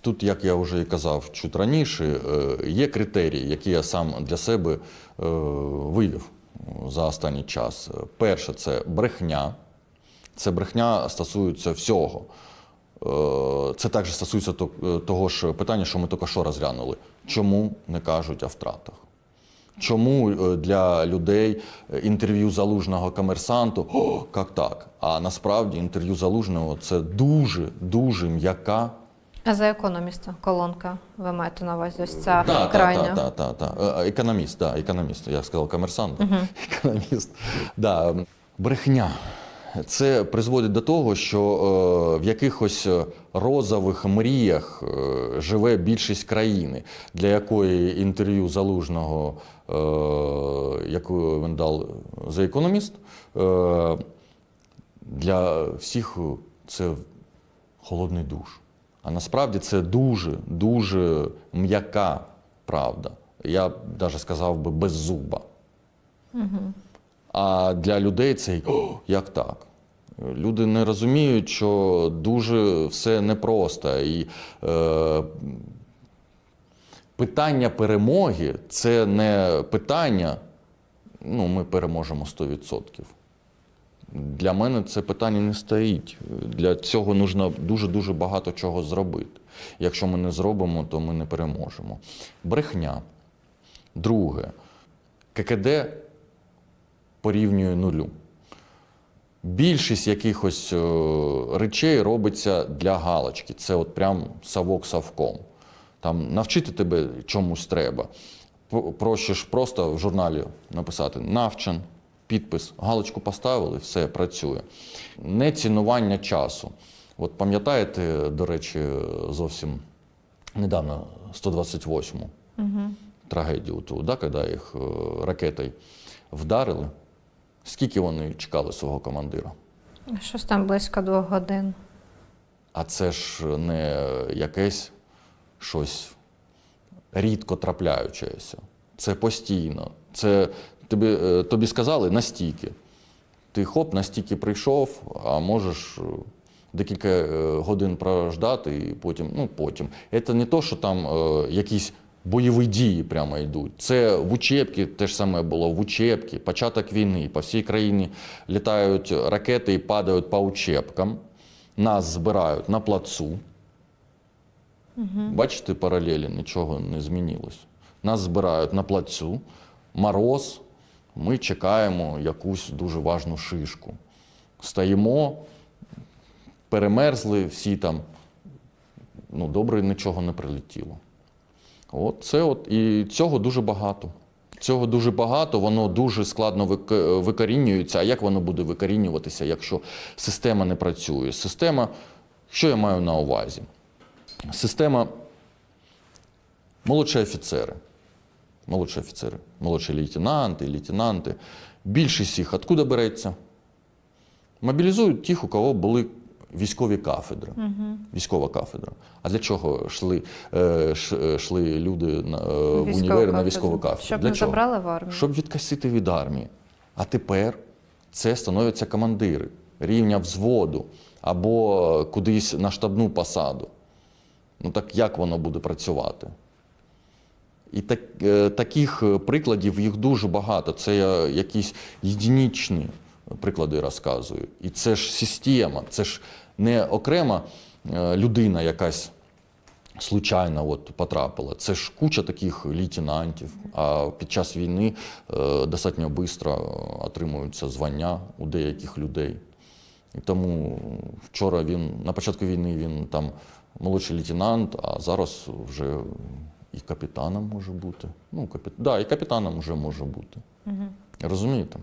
Тут, як я вже і казав чуть раніше, є критерії, які я сам для себе вивів за останній час. Перше це брехня. Це брехня стосується всього. Е, Це також стосується е, того ж питання, що ми тільки що розглянули. Чому не кажуть о втратах? Чому е, для людей інтерв'ю залужного комерсанту О, як так? А насправді інтерв'ю залужного це дуже дуже м'яка А за економіста колонка ви маєте на увазі ось ця Да, крайня. Да, да. Е, Економіст, да, економіст. Я сказав комерсант, да. економіст. Да. Брехня. Це призводить до того, що е, в якихось е, розових мріях е, живе більшість країни, для якої інтерв'ю залужного, яку він дав за економіст, для всіх це холодний душ. А насправді це дуже, дуже м'яка правда. Я навіть сказав би беззуба. А для людей це О, як так? Люди не розуміють, що дуже все непросто. І е, питання перемоги це не питання, ну, ми переможемо 100%. Для мене це питання не стоїть. Для цього потрібно дуже-дуже багато чого зробити. Якщо ми не зробимо, то ми не переможемо. Брехня. Друге, ККД порівнює нулю. Більшість якихось е, речей робиться для галочки. Це от прям совок совком. Там навчити тебе чомусь треба. П- Проще ж просто в журналі написати навчен, підпис, галочку поставили, все працює. Не цінування часу. От пам'ятаєте, до речі, зовсім недавно 128-му трагедію, ту, да, коли їх е, ракетою вдарили. Скільки вони чекали свого командира? Щось там близько двох годин. А це ж не якесь щось рідко трапляючеся. Це постійно. Це тобі, е, тобі сказали настільки. Ти хоп, настільки прийшов, а можеш е, декілька е, годин прождати і потім, ну потім. Це не то, що там е, якісь бойові дії прямо йдуть. Це в учебці те ж саме було. В учебці, початок війни. По всій країні літають ракети і падають по учебкам. Нас збирають на плацу. Бачите, паралелі нічого не змінилось. Нас збирають на плацу, мороз, ми чекаємо якусь дуже важну шишку. Стоїмо, перемерзли всі там. Ну, добре, нічого не прилетіло. От це от, і цього дуже багато. Цього дуже багато, воно дуже складно викорінюється. А як воно буде викорінюватися, якщо система не працює? Система, що я маю на увазі? Система молодші офіцери. Молодші офіцери, молодші лейтенанти, лейтенанти. Більшість їх откуда береться? Мобілізують тих, у кого були військові кафедри. Військова кафедра. А для чого йшли, е, ш- е, йшли люди на, е, в Військову універи на військову кафедру? Щоб для не чого? забрали в армію. Щоб відкосити від армії. А тепер це становляться командири рівня взводу або кудись на штабну посаду. Ну так як воно буде працювати? І так, е, таких е, прикладів їх дуже багато. Це я якісь єдинічні приклади розказую. І це ж система, це ж не окрема е, людина якась случайно от потрапила. Це ж куча таких лейтенантів, а під час війни е, достатньо швидко отримуються звання у деяких людей. І тому вчора він, на початку війни він там молодший лейтенант, а зараз вже і капітаном може бути. Ну, капі... да, і капітаном вже може бути. Розумієте?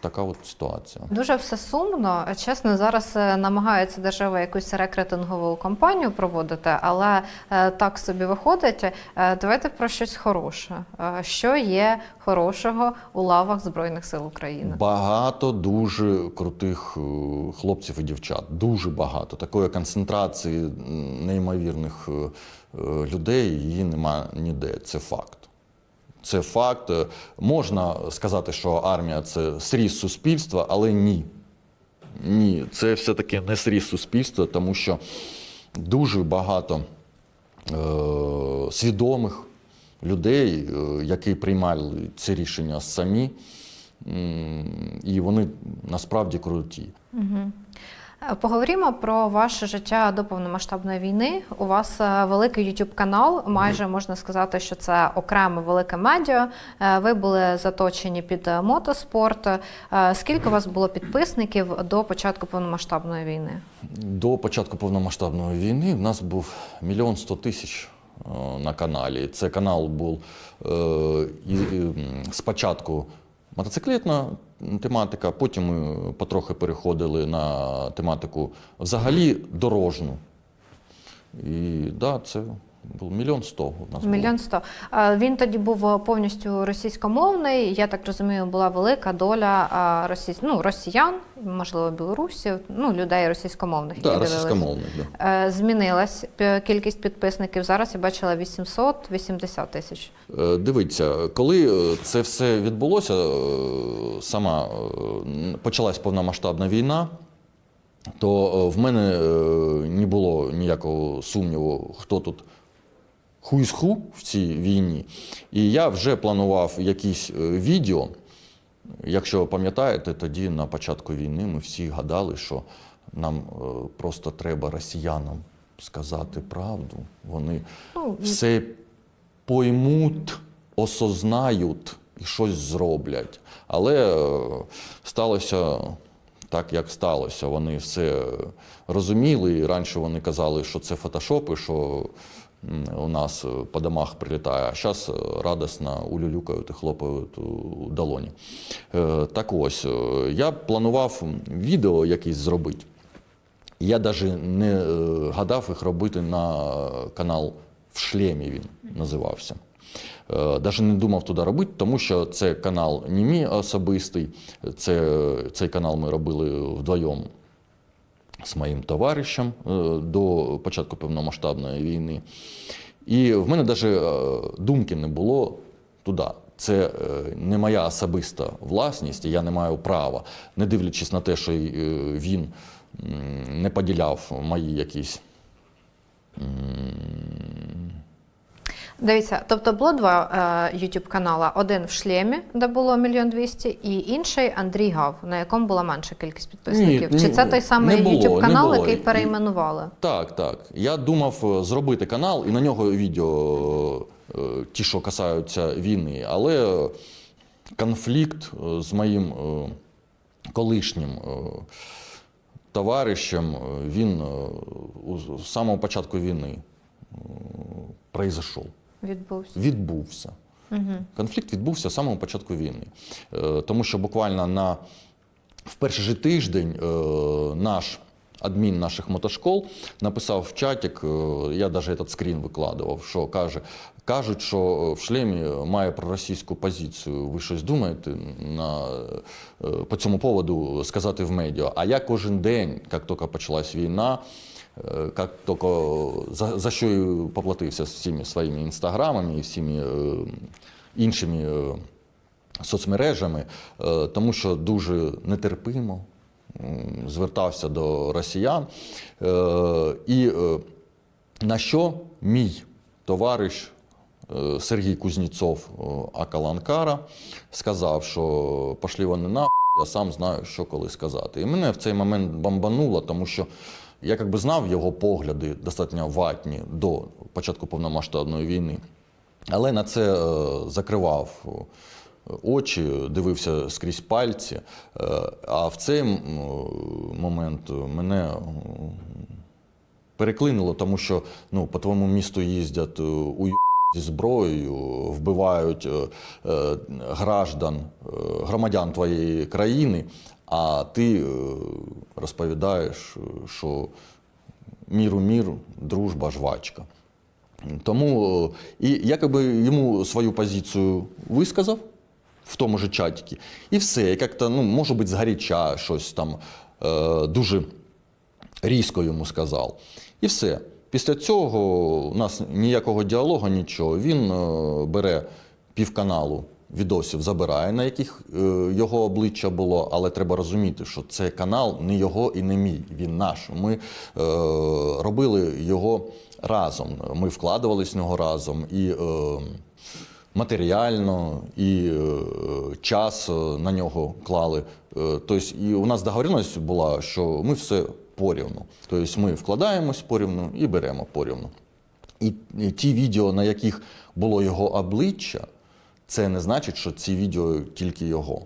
Така от ситуація. Дуже все сумно. Чесно, зараз е, намагається держава якусь рекрутингову кампанію проводити, але е, так собі виходить. Е, Давайте про щось хороше. Що є хорошого у лавах Збройних сил України? Багато дуже крутих хлопців і дівчат. Дуже багато. Такої концентрації неймовірних людей її нема ніде. Це факт. Це факт. Можна сказати, що армія це сріз суспільства, але ні. Ні, це все-таки не сріз суспільства, тому що дуже багато е, свідомих людей, е, які приймали ці рішення самі, і вони насправді круті. Е, Поговоримо про ваше життя до повномасштабної війни. У вас е, великий youtube канал, майже можна сказати, що це окреме велике медіа. Е, Ви були заточені під е, мотоспорт. Скільки у вас було підписників до початку повномасштабної війни? До початку повномасштабної війни в нас був мільйон сто тисяч на каналі. Це канал був е, і, і, спочатку мотоциклетна тематика, потім ми потрохи переходили на тематику взагалі дорожну. І да, це Було мільйон сто у нас. Мільйон сто. Е, Він тоді був повністю російськомовний. Я так розумію, була велика доля російсь... ну, росіян, можливо, білорусів, ну, людей російськомовних. дивились. російськомовний. Да. Е, Змінилась кількість підписників. Зараз я бачила 880 тисяч. Е, Дивіться, коли е, це все відбулося, е, сама е, почалась повномасштабна війна, то е, в мене е, не було ніякого сумніву, хто тут хуй з ху в цій війні. І я вже планував якісь е, відео. Якщо пам'ятаєте, тоді на початку війни ми всі гадали, що нам е, просто треба росіянам сказати правду. Вони Ну, все поймуть, осознають і щось зроблять. Але е, сталося так, як сталося. Вони все розуміли. І раніше вони казали, що це фотошопи, що у нас е, по домах прилітає, а зараз радісно улюлюкають і хлопають у долоні. Е, Так ось, е, я планував відео якесь зробити. Я навіть не е, гадав їх робити на канал в шлемі він називався. Навіть не думав туди робити, тому що це канал не мій особистий. Це, цей канал ми робили вдвоєм з моїм товаришем е, до початку повномасштабної війни. І в мене навіть думки не було туди. Це е, не моя особиста власність, і я не маю права, не дивлячись на те, що е, він не поділяв мої якісь. Дивіться, тобто було два е, YouTube канала: один в шлемі, де було мільйон двісті, і інший Андрій Гав, на якому була менша кількість підписників. Ні, Чи це той самий не було, YouTube канал, який перейменували? Так, так. Я думав е, зробити канал і на нього відео, е, ті, що касаються війни, але конфлікт з моїм колишнім товаришем, він у- з самого початку війни е, Відбувся. відбувся. Конфлікт відбувся з самого початку війни. Е, Тому що буквально на, в перший же тиждень е, наш адмін наших мотошкол написав в чатик, е, я навіть этот скрін викладував, що каже, кажуть, що в шлемі має проросійську позицію. Ви щось думаєте на, по цьому поводу сказати в медіа? А я кожен день, як тільки почалась війна, Как тільки за, за що і поплатився всіми своїми інстаграмами і всіми е, іншими е, соцмережами, е, тому що дуже нетерпимо звертався до росіян. Е, І е, на що мій товариш е, Сергій Кузнєцов е, Акаланкара сказав, що пошли вони на я сам знаю, що коли сказати. І мене в цей момент бомбануло, тому що я якби знав його погляди достатньо ватні до початку повномасштабної війни. Але на це е, закривав е, очі, дивився скрізь пальці. Е, А в цей момент мене переклинило, тому що ну, по твоєму місту їздять у зі зброєю, вбивають граждан, громадян твоєї країни, а ти е, розповідаєш, е, що міру мір, дружба, жвачка. Тому е, і якби йому свою позицію висказав в тому ж чатіки, і все, як-то, ну, може бути, згаряча щось там дуже різко йому сказав. І все. Після цього у нас ніякого діалогу, нічого. Він бере півканалу відосів, забирає, на яких е, його обличчя було, але треба розуміти, що цей канал не його і не мій, він наш. Ми е, робили його разом. Ми вкладувались в нього разом. І, е, матеріально і час на нього клали. Тобто, і у нас договоренність була, що ми все порівну. Тобто ми вкладаємось порівну і беремо порівну. І ті відео, на яких було його обличчя, це не значить, що ці відео тільки його.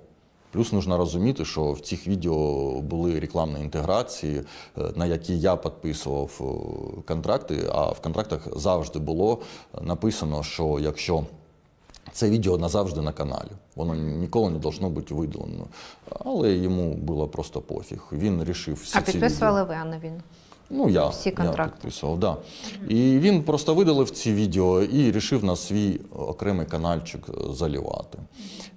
Плюс потрібно розуміти, що в цих відео були рекламні інтеграції, е, на які я підписував е, контракти, а в контрактах завжди було написано, що якщо це відео назавжди на каналі. Воно ніколи не должно бути видалено. Але йому було просто пофіг. Він рішив всі А ці підписували відео. ви, а не він. Ну, я, Всі я підписував, да. І він просто видалив ці відео і рішив на свій окремий каналчик залівати.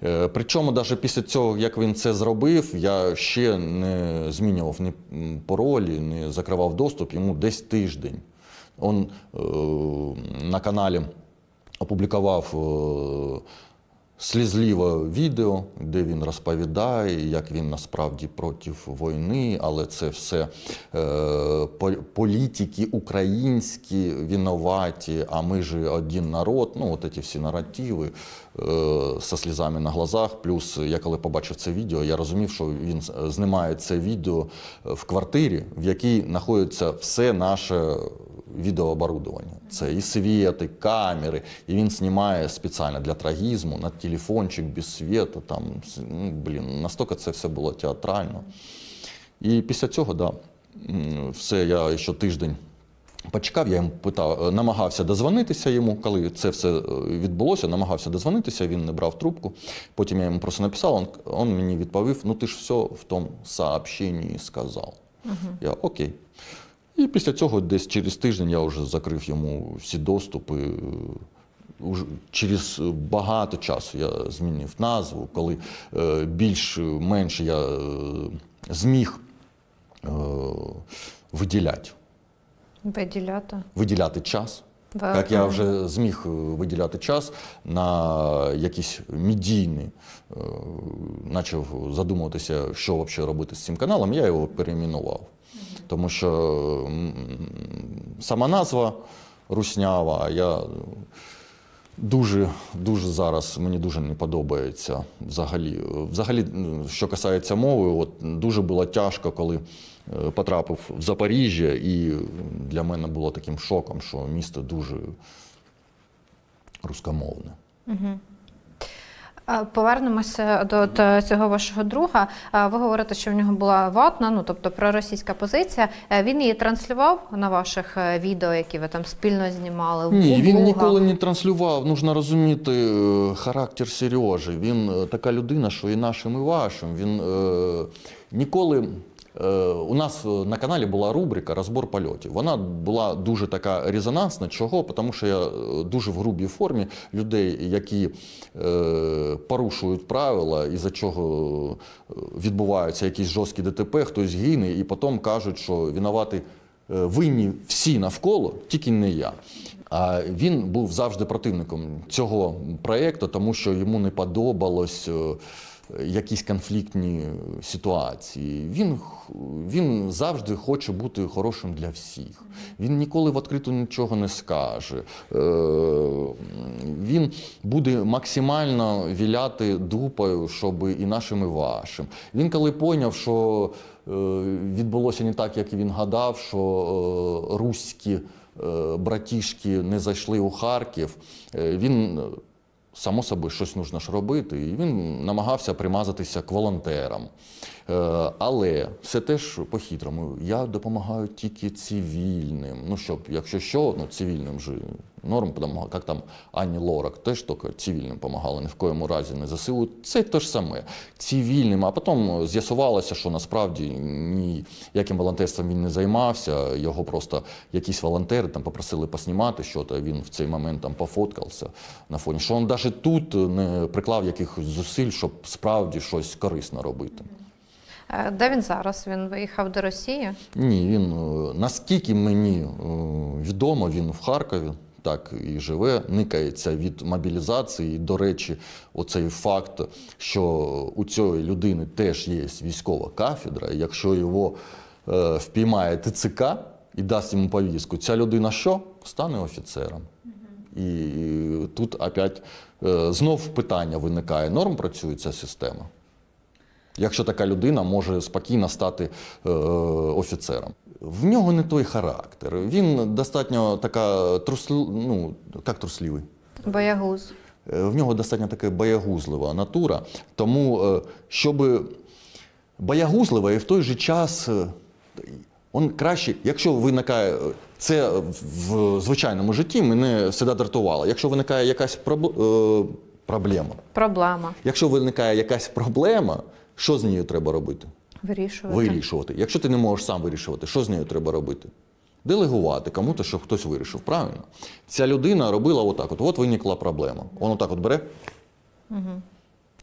Е, Причому, навіть після цього, як він це зробив, я ще не змінював ні паролі, не закривав доступ йому десь тиждень. Он е, на каналі опублікував е, слізливе відео, де він розповідає, як він насправді проти війни, але це все е, політики українські винуваті, а ми ж один народ. Ну, от ці всі наративи е, со слізами на глазах. Плюс я коли побачив це відео, я розумів, що він знімає це відео в квартирі, в якій знаходиться все наше відеооборудовання. Це і світи, камери, і він знімає спеціально для трагізму на телефончик без світу. Там, ну, блін, настільки це все було театрально. І після цього, да, все, я ще тиждень почекав, я йому питав, е, намагався дозвонитися йому, коли це все е, відбулося, намагався дозвонитися, він не брав трубку. Потім я йому просто написав, він, він мені відповів: ну ти ж все в тому сообщенні сказав. Я окей. І після цього, десь через тиждень, я вже закрив йому всі доступи. Е, через багато часу я змінив назву, коли е, більш-менш я е, зміг виділяти, Виділяти. виділяти час. Ви- Як я вже зміг виділяти час на якісь медійні, почав задумуватися, що взагалі робити з цим каналом, я його перейменував. Тому що сама назва руснява, я дуже, дуже зараз мені дуже не подобається взагалі. Взагалі, що касається мови, от дуже було тяжко, коли е, потрапив в Запоріжжя, і для мене було таким шоком, що місто дуже рускомовне. Е, Повернемося до, до цього вашого друга. Ви говорите, що в нього була ватна, ну тобто проросійська позиція. Е, Він її транслював на ваших е, відео, які ви там спільно знімали. Ні, він ніколи не транслював. Нужно розуміти е, характер Сережі. Він така людина, що і нашим, і вашим. Він е, ніколи. Е, У нас е, на каналі була рубрика Розбор польотів. Вона була дуже така резонансна. Чого? Тому що я е, дуже в грубій формі людей, які порушують правила, із-за чого е, відбуваються якісь жорсткі ДТП, хтось гине, і потім кажуть, що винувати винні всі навколо, тільки не я. А він був завжди противником цього проєкту, тому що йому не подобалось якісь конфліктні ситуації. Він, він завжди хоче бути хорошим для всіх. Він ніколи в відкриту нічого не скаже. Е, Він буде максимально віляти дупою, щоб і нашим, і вашим. Він коли поняв, що е, відбулося не так, як він гадав, що е, руські братішки не зайшли у Харків, він. Само собою, щось нужно ж робити, і він намагався примазатися к волонтерам. Е, але все теж по-хитрому. Я допомагаю тільки цивільним. Ну щоб, якщо що, ну цивільним же норм, тому як там Ані Лорак теж тільки цивільним допомагала, ні в коєму разі не ЗСУ. Це те ж саме. Цивільним. А потім з'ясувалося, що насправді ніяким волонтерством він не займався. Його просто якісь волонтери там попросили поснімати щось, він в цей момент там пофоткався на фоні. Що він навіть тут не приклав якихось зусиль, щоб справді щось корисно робити. Е, Де він зараз? Він виїхав до Росії. Ні, він е, наскільки мені е, відомо, він в Харкові. Так і живе, никається від мобілізації. До речі, оцей факт, що у цієї людини теж є військова кафедра. Якщо його е, впіймає ТЦК і дасть йому повістку, ця людина що? Стане офіцером. І тут опять е, знов питання виникає: норм працює ця система? Якщо така людина може спокійно стати е, офіцером. В нього не той характер. Він достатньо така трусли, ну, як труслівий. Боягуз. Е, В нього достатньо така боягузлива натура. Тому, е, щоб боягузлива і в той же час. Он краще, якщо виникає це в звичайному житті, мене завжди дратувало. Якщо виникає якась е, проблема, Проблема. якщо виникає якась проблема, що з нею треба робити? Вирішувати. вирішувати. Якщо ти не можеш сам вирішувати, що з нею треба робити? Делегувати кому-то, щоб хтось вирішив. Правильно? Ця людина робила отак: от, от виникла проблема. Воно так от бере.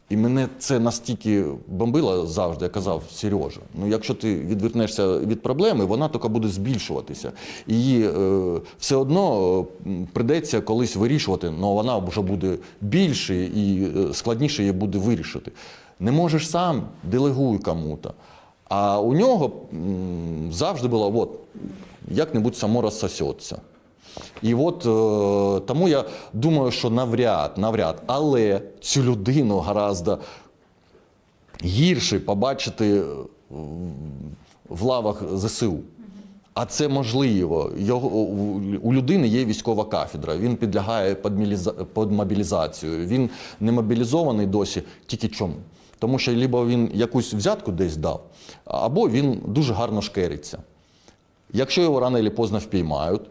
І мене це настільки бомбило завжди, я казав, Сережа, ну якщо ти відвернешся від проблеми, вона тільки буде збільшуватися. Її е, все одно е, придеться колись вирішувати, але вона вже буде більше і е, складніше її буде вирішити. Не можеш сам, делегуй кому-то. А у нього завжди було, от, як-небудь само розсосеться. І от е, тому я думаю, що навряд, навряд, але цю людину гораздо гірше побачити в- в лавах ЗСУ. А це можливо. Його, у- людини є військова кафедра, він підлягає під, під мобілізацію. Він не мобілізований досі тільки чому? Тому що либо він якусь взятку десь дав, або він дуже гарно шкериться. Якщо його рано чи поздно впіймають,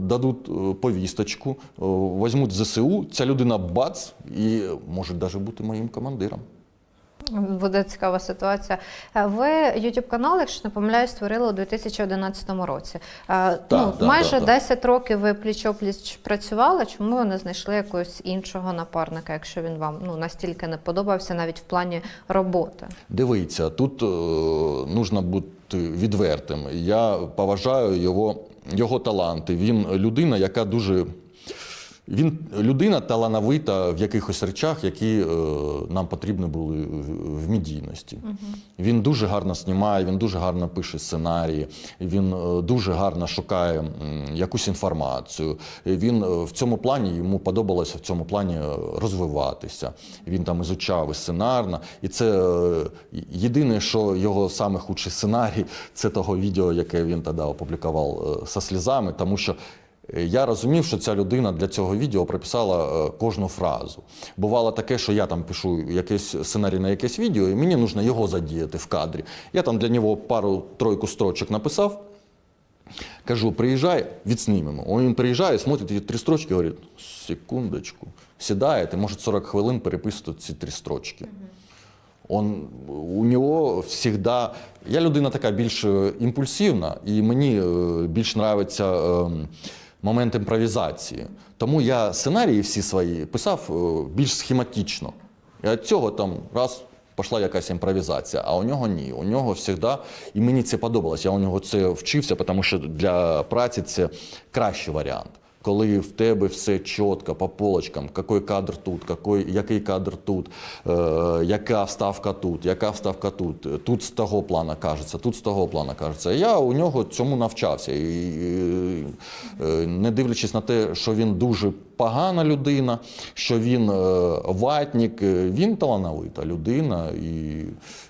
дадуть е, повісточку, візьмуть ЗСУ, ця людина бац і може навіть бути моїм командиром. Буде цікава ситуація. Е, Ви youtube канал, якщо не помиляюсь, створили у 2011 році. Е, ну, да, майже да. 10 років ви пліч-опліч працювали. Чому ви не знайшли якогось іншого напарника, якщо він вам ну, настільки не подобався, навіть в плані роботи? Дивіться, тут е, нужно бути відвертим. Я поважаю його, його таланти. Він людина, яка дуже. Він людина талановита в якихось речах, які е, нам потрібні були в, в медійності. Він дуже гарно знімає, він дуже гарно пише сценарії, він е, дуже гарно шукає м, якусь інформацію. Він е, в цьому плані йому подобалося в цьому плані е, розвиватися. Він там ізучав і сценарно. І це е, єдине, що його саме худший сценарій, це того відео, яке він тоді опублікував е, со слізами, тому що. Е, Я розумів, що ця людина для цього відео прописала е, кожну фразу. Бувало таке, що я там пишу якийсь сценарій на якесь відео, і мені потрібно його задіяти в кадрі. Я там для нього пару-тройку строчок написав. Кажу, приїжджай, відснімемо. Він приїжджає, смотрить ті три строчки, говорить, секундочку, сідаєте, може 40 хвилин переписувати ці три строчки. Он, у нього завжди. Я людина така більш е, імпульсивна, і мені більш подобається е, момент імпровізації. Тому я сценарії всі свої писав е, більш схематично. І від цього там раз пішла якась імпровізація, а у нього ні. У нього завжди, і мені це подобалось. Я у нього це вчився, тому що для праці це кращий варіант. Коли в тебе все чітко по полочкам, який кадр тут, який, який кадр тут, е, яка вставка тут, яка вставка тут, тут з того плана кажеться, тут з того плана кажеться. Я у нього цьому навчався. І, і, е, не дивлячись на те, що він дуже погана людина, що він е, ватник, е, він талановита людина, і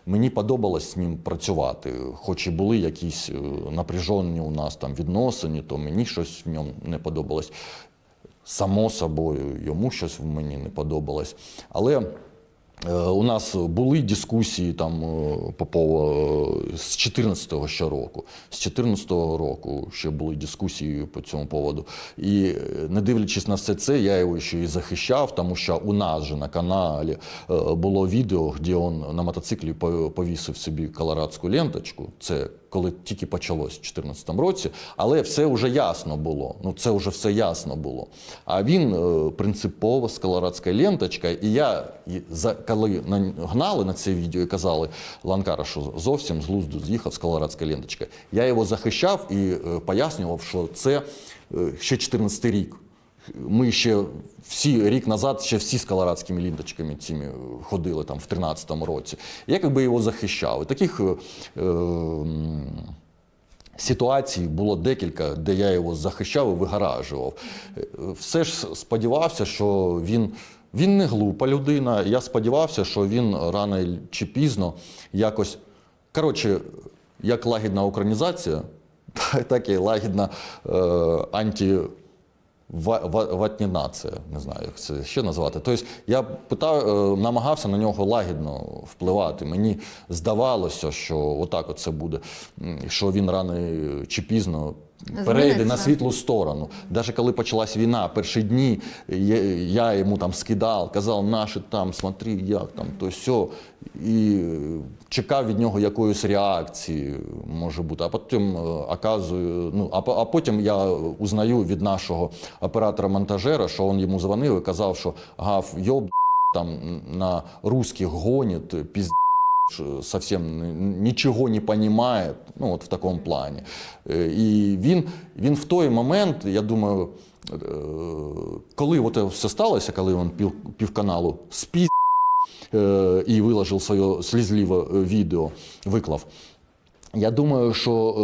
мені подобалось з ним працювати. Хоч і були якісь е, напряжені у нас там відносини, то мені щось в ньому не подобалось. Само собою, йому щось в мені не подобалось. Але е, у нас були дискусії там е, по поводу з 14-го ще року. З 14-го року ще були дискусії по цьому поводу. І е, не дивлячись на все це, я його ще і захищав, тому що у нас же на каналі е, було відео, де він на мотоциклі повісив собі колорадську ленточку. Це коли тільки почалось в 2014 році, але все вже ясно було. Ну це вже все ясно було. А він е, принципово з колорадською ленточкою, і я коли на гнали на це відео і казали Ланкара, що зовсім з глузду з'їхав з колорадською ленточкою. Я його захищав і е, пояснював, що це е, ще 14 рік. Ми ще всі рік назад ще всі з колорадськими лінточками цими ходили там в 13-му році. Я якби його захищав. І таких е, е, ситуацій було декілька, де я його захищав і вигаражував. Е, Все ж сподівався, що він. Він не глупа людина. Я сподівався, що він рано чи пізно якось. Коротше, як лагідна українізація, так і лагідна е, анті. Ва- нація, не знаю, як це ще назвати. Тобто я питав, е, намагався на нього лагідно впливати. Мені здавалося, що отак от це буде, що він рано чи пізно перейде на світлу сторону. Навіть коли почалась війна, перші дні я, йому там скидав, казав, наші там, смотри, як там, то все. І е, чекав від нього якоїсь реакції, може бути. А потім е, оказую, ну, а, а потім я узнаю від нашого оператора-монтажера, що він йому дзвонив і казав, що гав йоб там на русских гонит, пиздец ш- совсем нічого не понимает, ну от в такому плані. І він, він в той момент, я думаю, е, коли от все сталося, коли він пів, півканалу спіз і виложив своє слізливе відео, виклав. Я думаю, що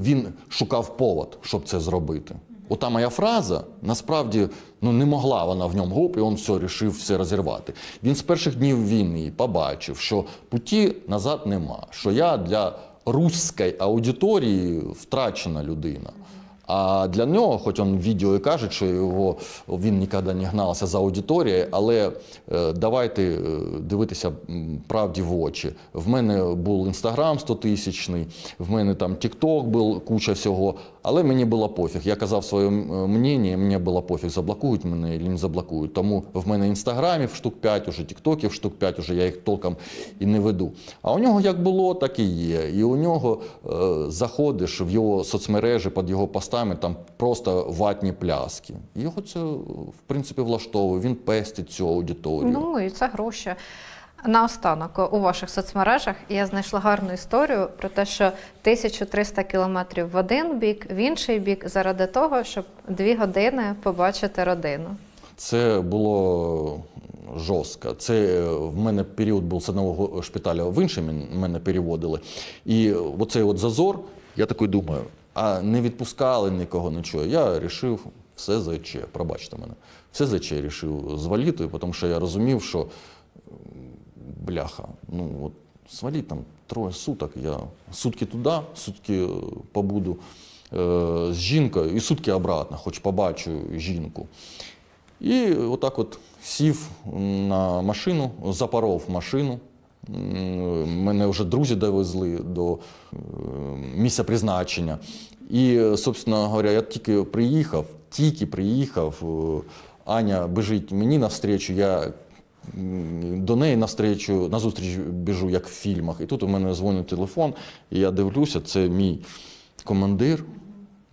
він шукав повод, щоб це зробити. Ота моя фраза насправді ну, не могла вона в ньому гоп, і він все рішив все розірвати. Він з перших днів війни побачив, що путі назад нема, що я для руської аудиторії втрачена людина. А для нього, хоч він в відео і каже, що його він ніколи не гнався за аудиторією, але е, давайте е, дивитися правді в очі. В мене був інстаграм 100 тисячний, в мене там Тікток був куча всього, але мені було пофіг. Я казав своє мнення, мені було пофіг, заблокують мене чи не заблокують. Тому в мене інстаграмів штук 5, уже Тіктоків штук 5, уже я їх толком і не веду. А у нього як було, так і є. І у нього е, заходиш в його соцмережі під його постами, там просто ватні пляски. Його це в принципі влаштовує. Він пестить цю аудиторію. Ну і це гроші. Наостанок у ваших соцмережах я знайшла гарну історію про те, що 1300 кілометрів в один бік, в інший бік, заради того, щоб дві години побачити родину. Це було жорстко. Це е, в мене період був з одного шпиталя в інший мене переводили. І оцей от зазор, я такий думаю, а не відпускали нікого нічого. Я вирішив все ЗЧ, пробачте мене. Все ЗЧ вирішив звалити, тому що я розумів, що бляха, ну от свалі там троє суток. Я сутки туди, сутки е, побуду е, з жінкою і сутки обратно, хоч побачу жінку. І отак от сів на машину, запоров машину. Мене вже друзі довезли до е, місця призначення. І, собственно говоря, я тільки приїхав, тільки приїхав. е, Аня біжить мені навстрічу, я до неї навстрічу, назустріч біжу, як в фільмах. І тут у мене дзвонить телефон, і я дивлюся, це мій командир.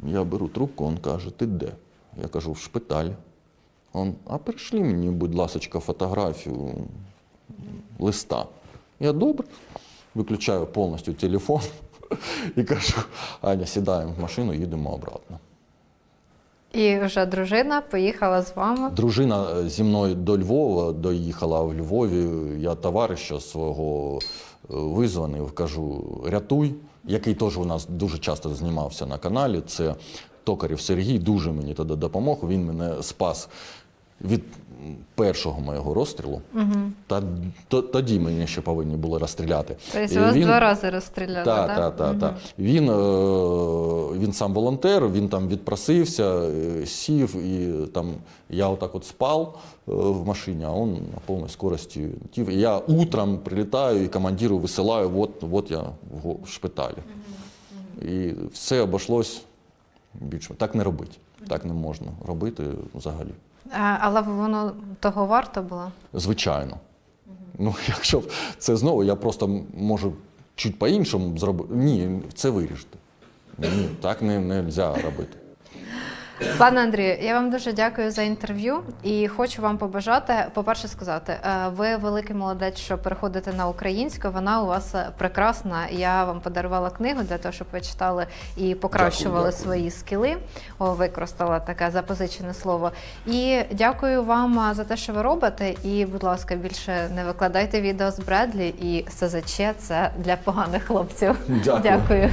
Я беру трубку, він каже, ти де? Я кажу, в шпиталі. Он, а прийшли мені, будь ласка, фотографію листа. Я добре, виключаю повністю телефон і кажу, Аня, сідаємо в машину, їдемо обратно. І вже дружина поїхала з вами. Дружина е, зі мною до Львова доїхала в Львові. Я товариша свого е, визвонив, кажу, рятуй, який теж у нас дуже часто знімався на каналі. Це Токарів Сергій, дуже мені тоді допомог. Він мене спас від першого моєго розстрілу. Та то- тоді мені ще повинні були розстріляти. Тобто вас він- два рази розстріляли, так, так? так, так, так. Він, е, він сам волонтер, він там відпросився, е, сів, і там я отак от спав е, в машині, а він на повній скорості летів. І я утром прилітаю і командиру висилаю, от, от я в шпиталі. І все обійшлось більш. Так не робить. Так не можна робити взагалі. Але воно того варто було. Звичайно. Ну, якщо це знову, я просто можу чуть по-іншому зробити. Ні, це вирішити. Ні, так не можна робити. Пане Андрію, я вам дуже дякую за інтерв'ю і хочу вам побажати, по-перше, сказати, е, ви великий молодець, що переходите на українську. Вона у вас е, прекрасна. Я вам подарувала книгу для того, щоб ви читали і покращували Дякую, дякую. свої скіли. О, використала таке запозичене слово. І дякую вам е, за те, що ви робите. І, будь ласка, більше не викладайте відео з Бредлі і СЗЧ це для поганих хлопців. Дякую. дякую.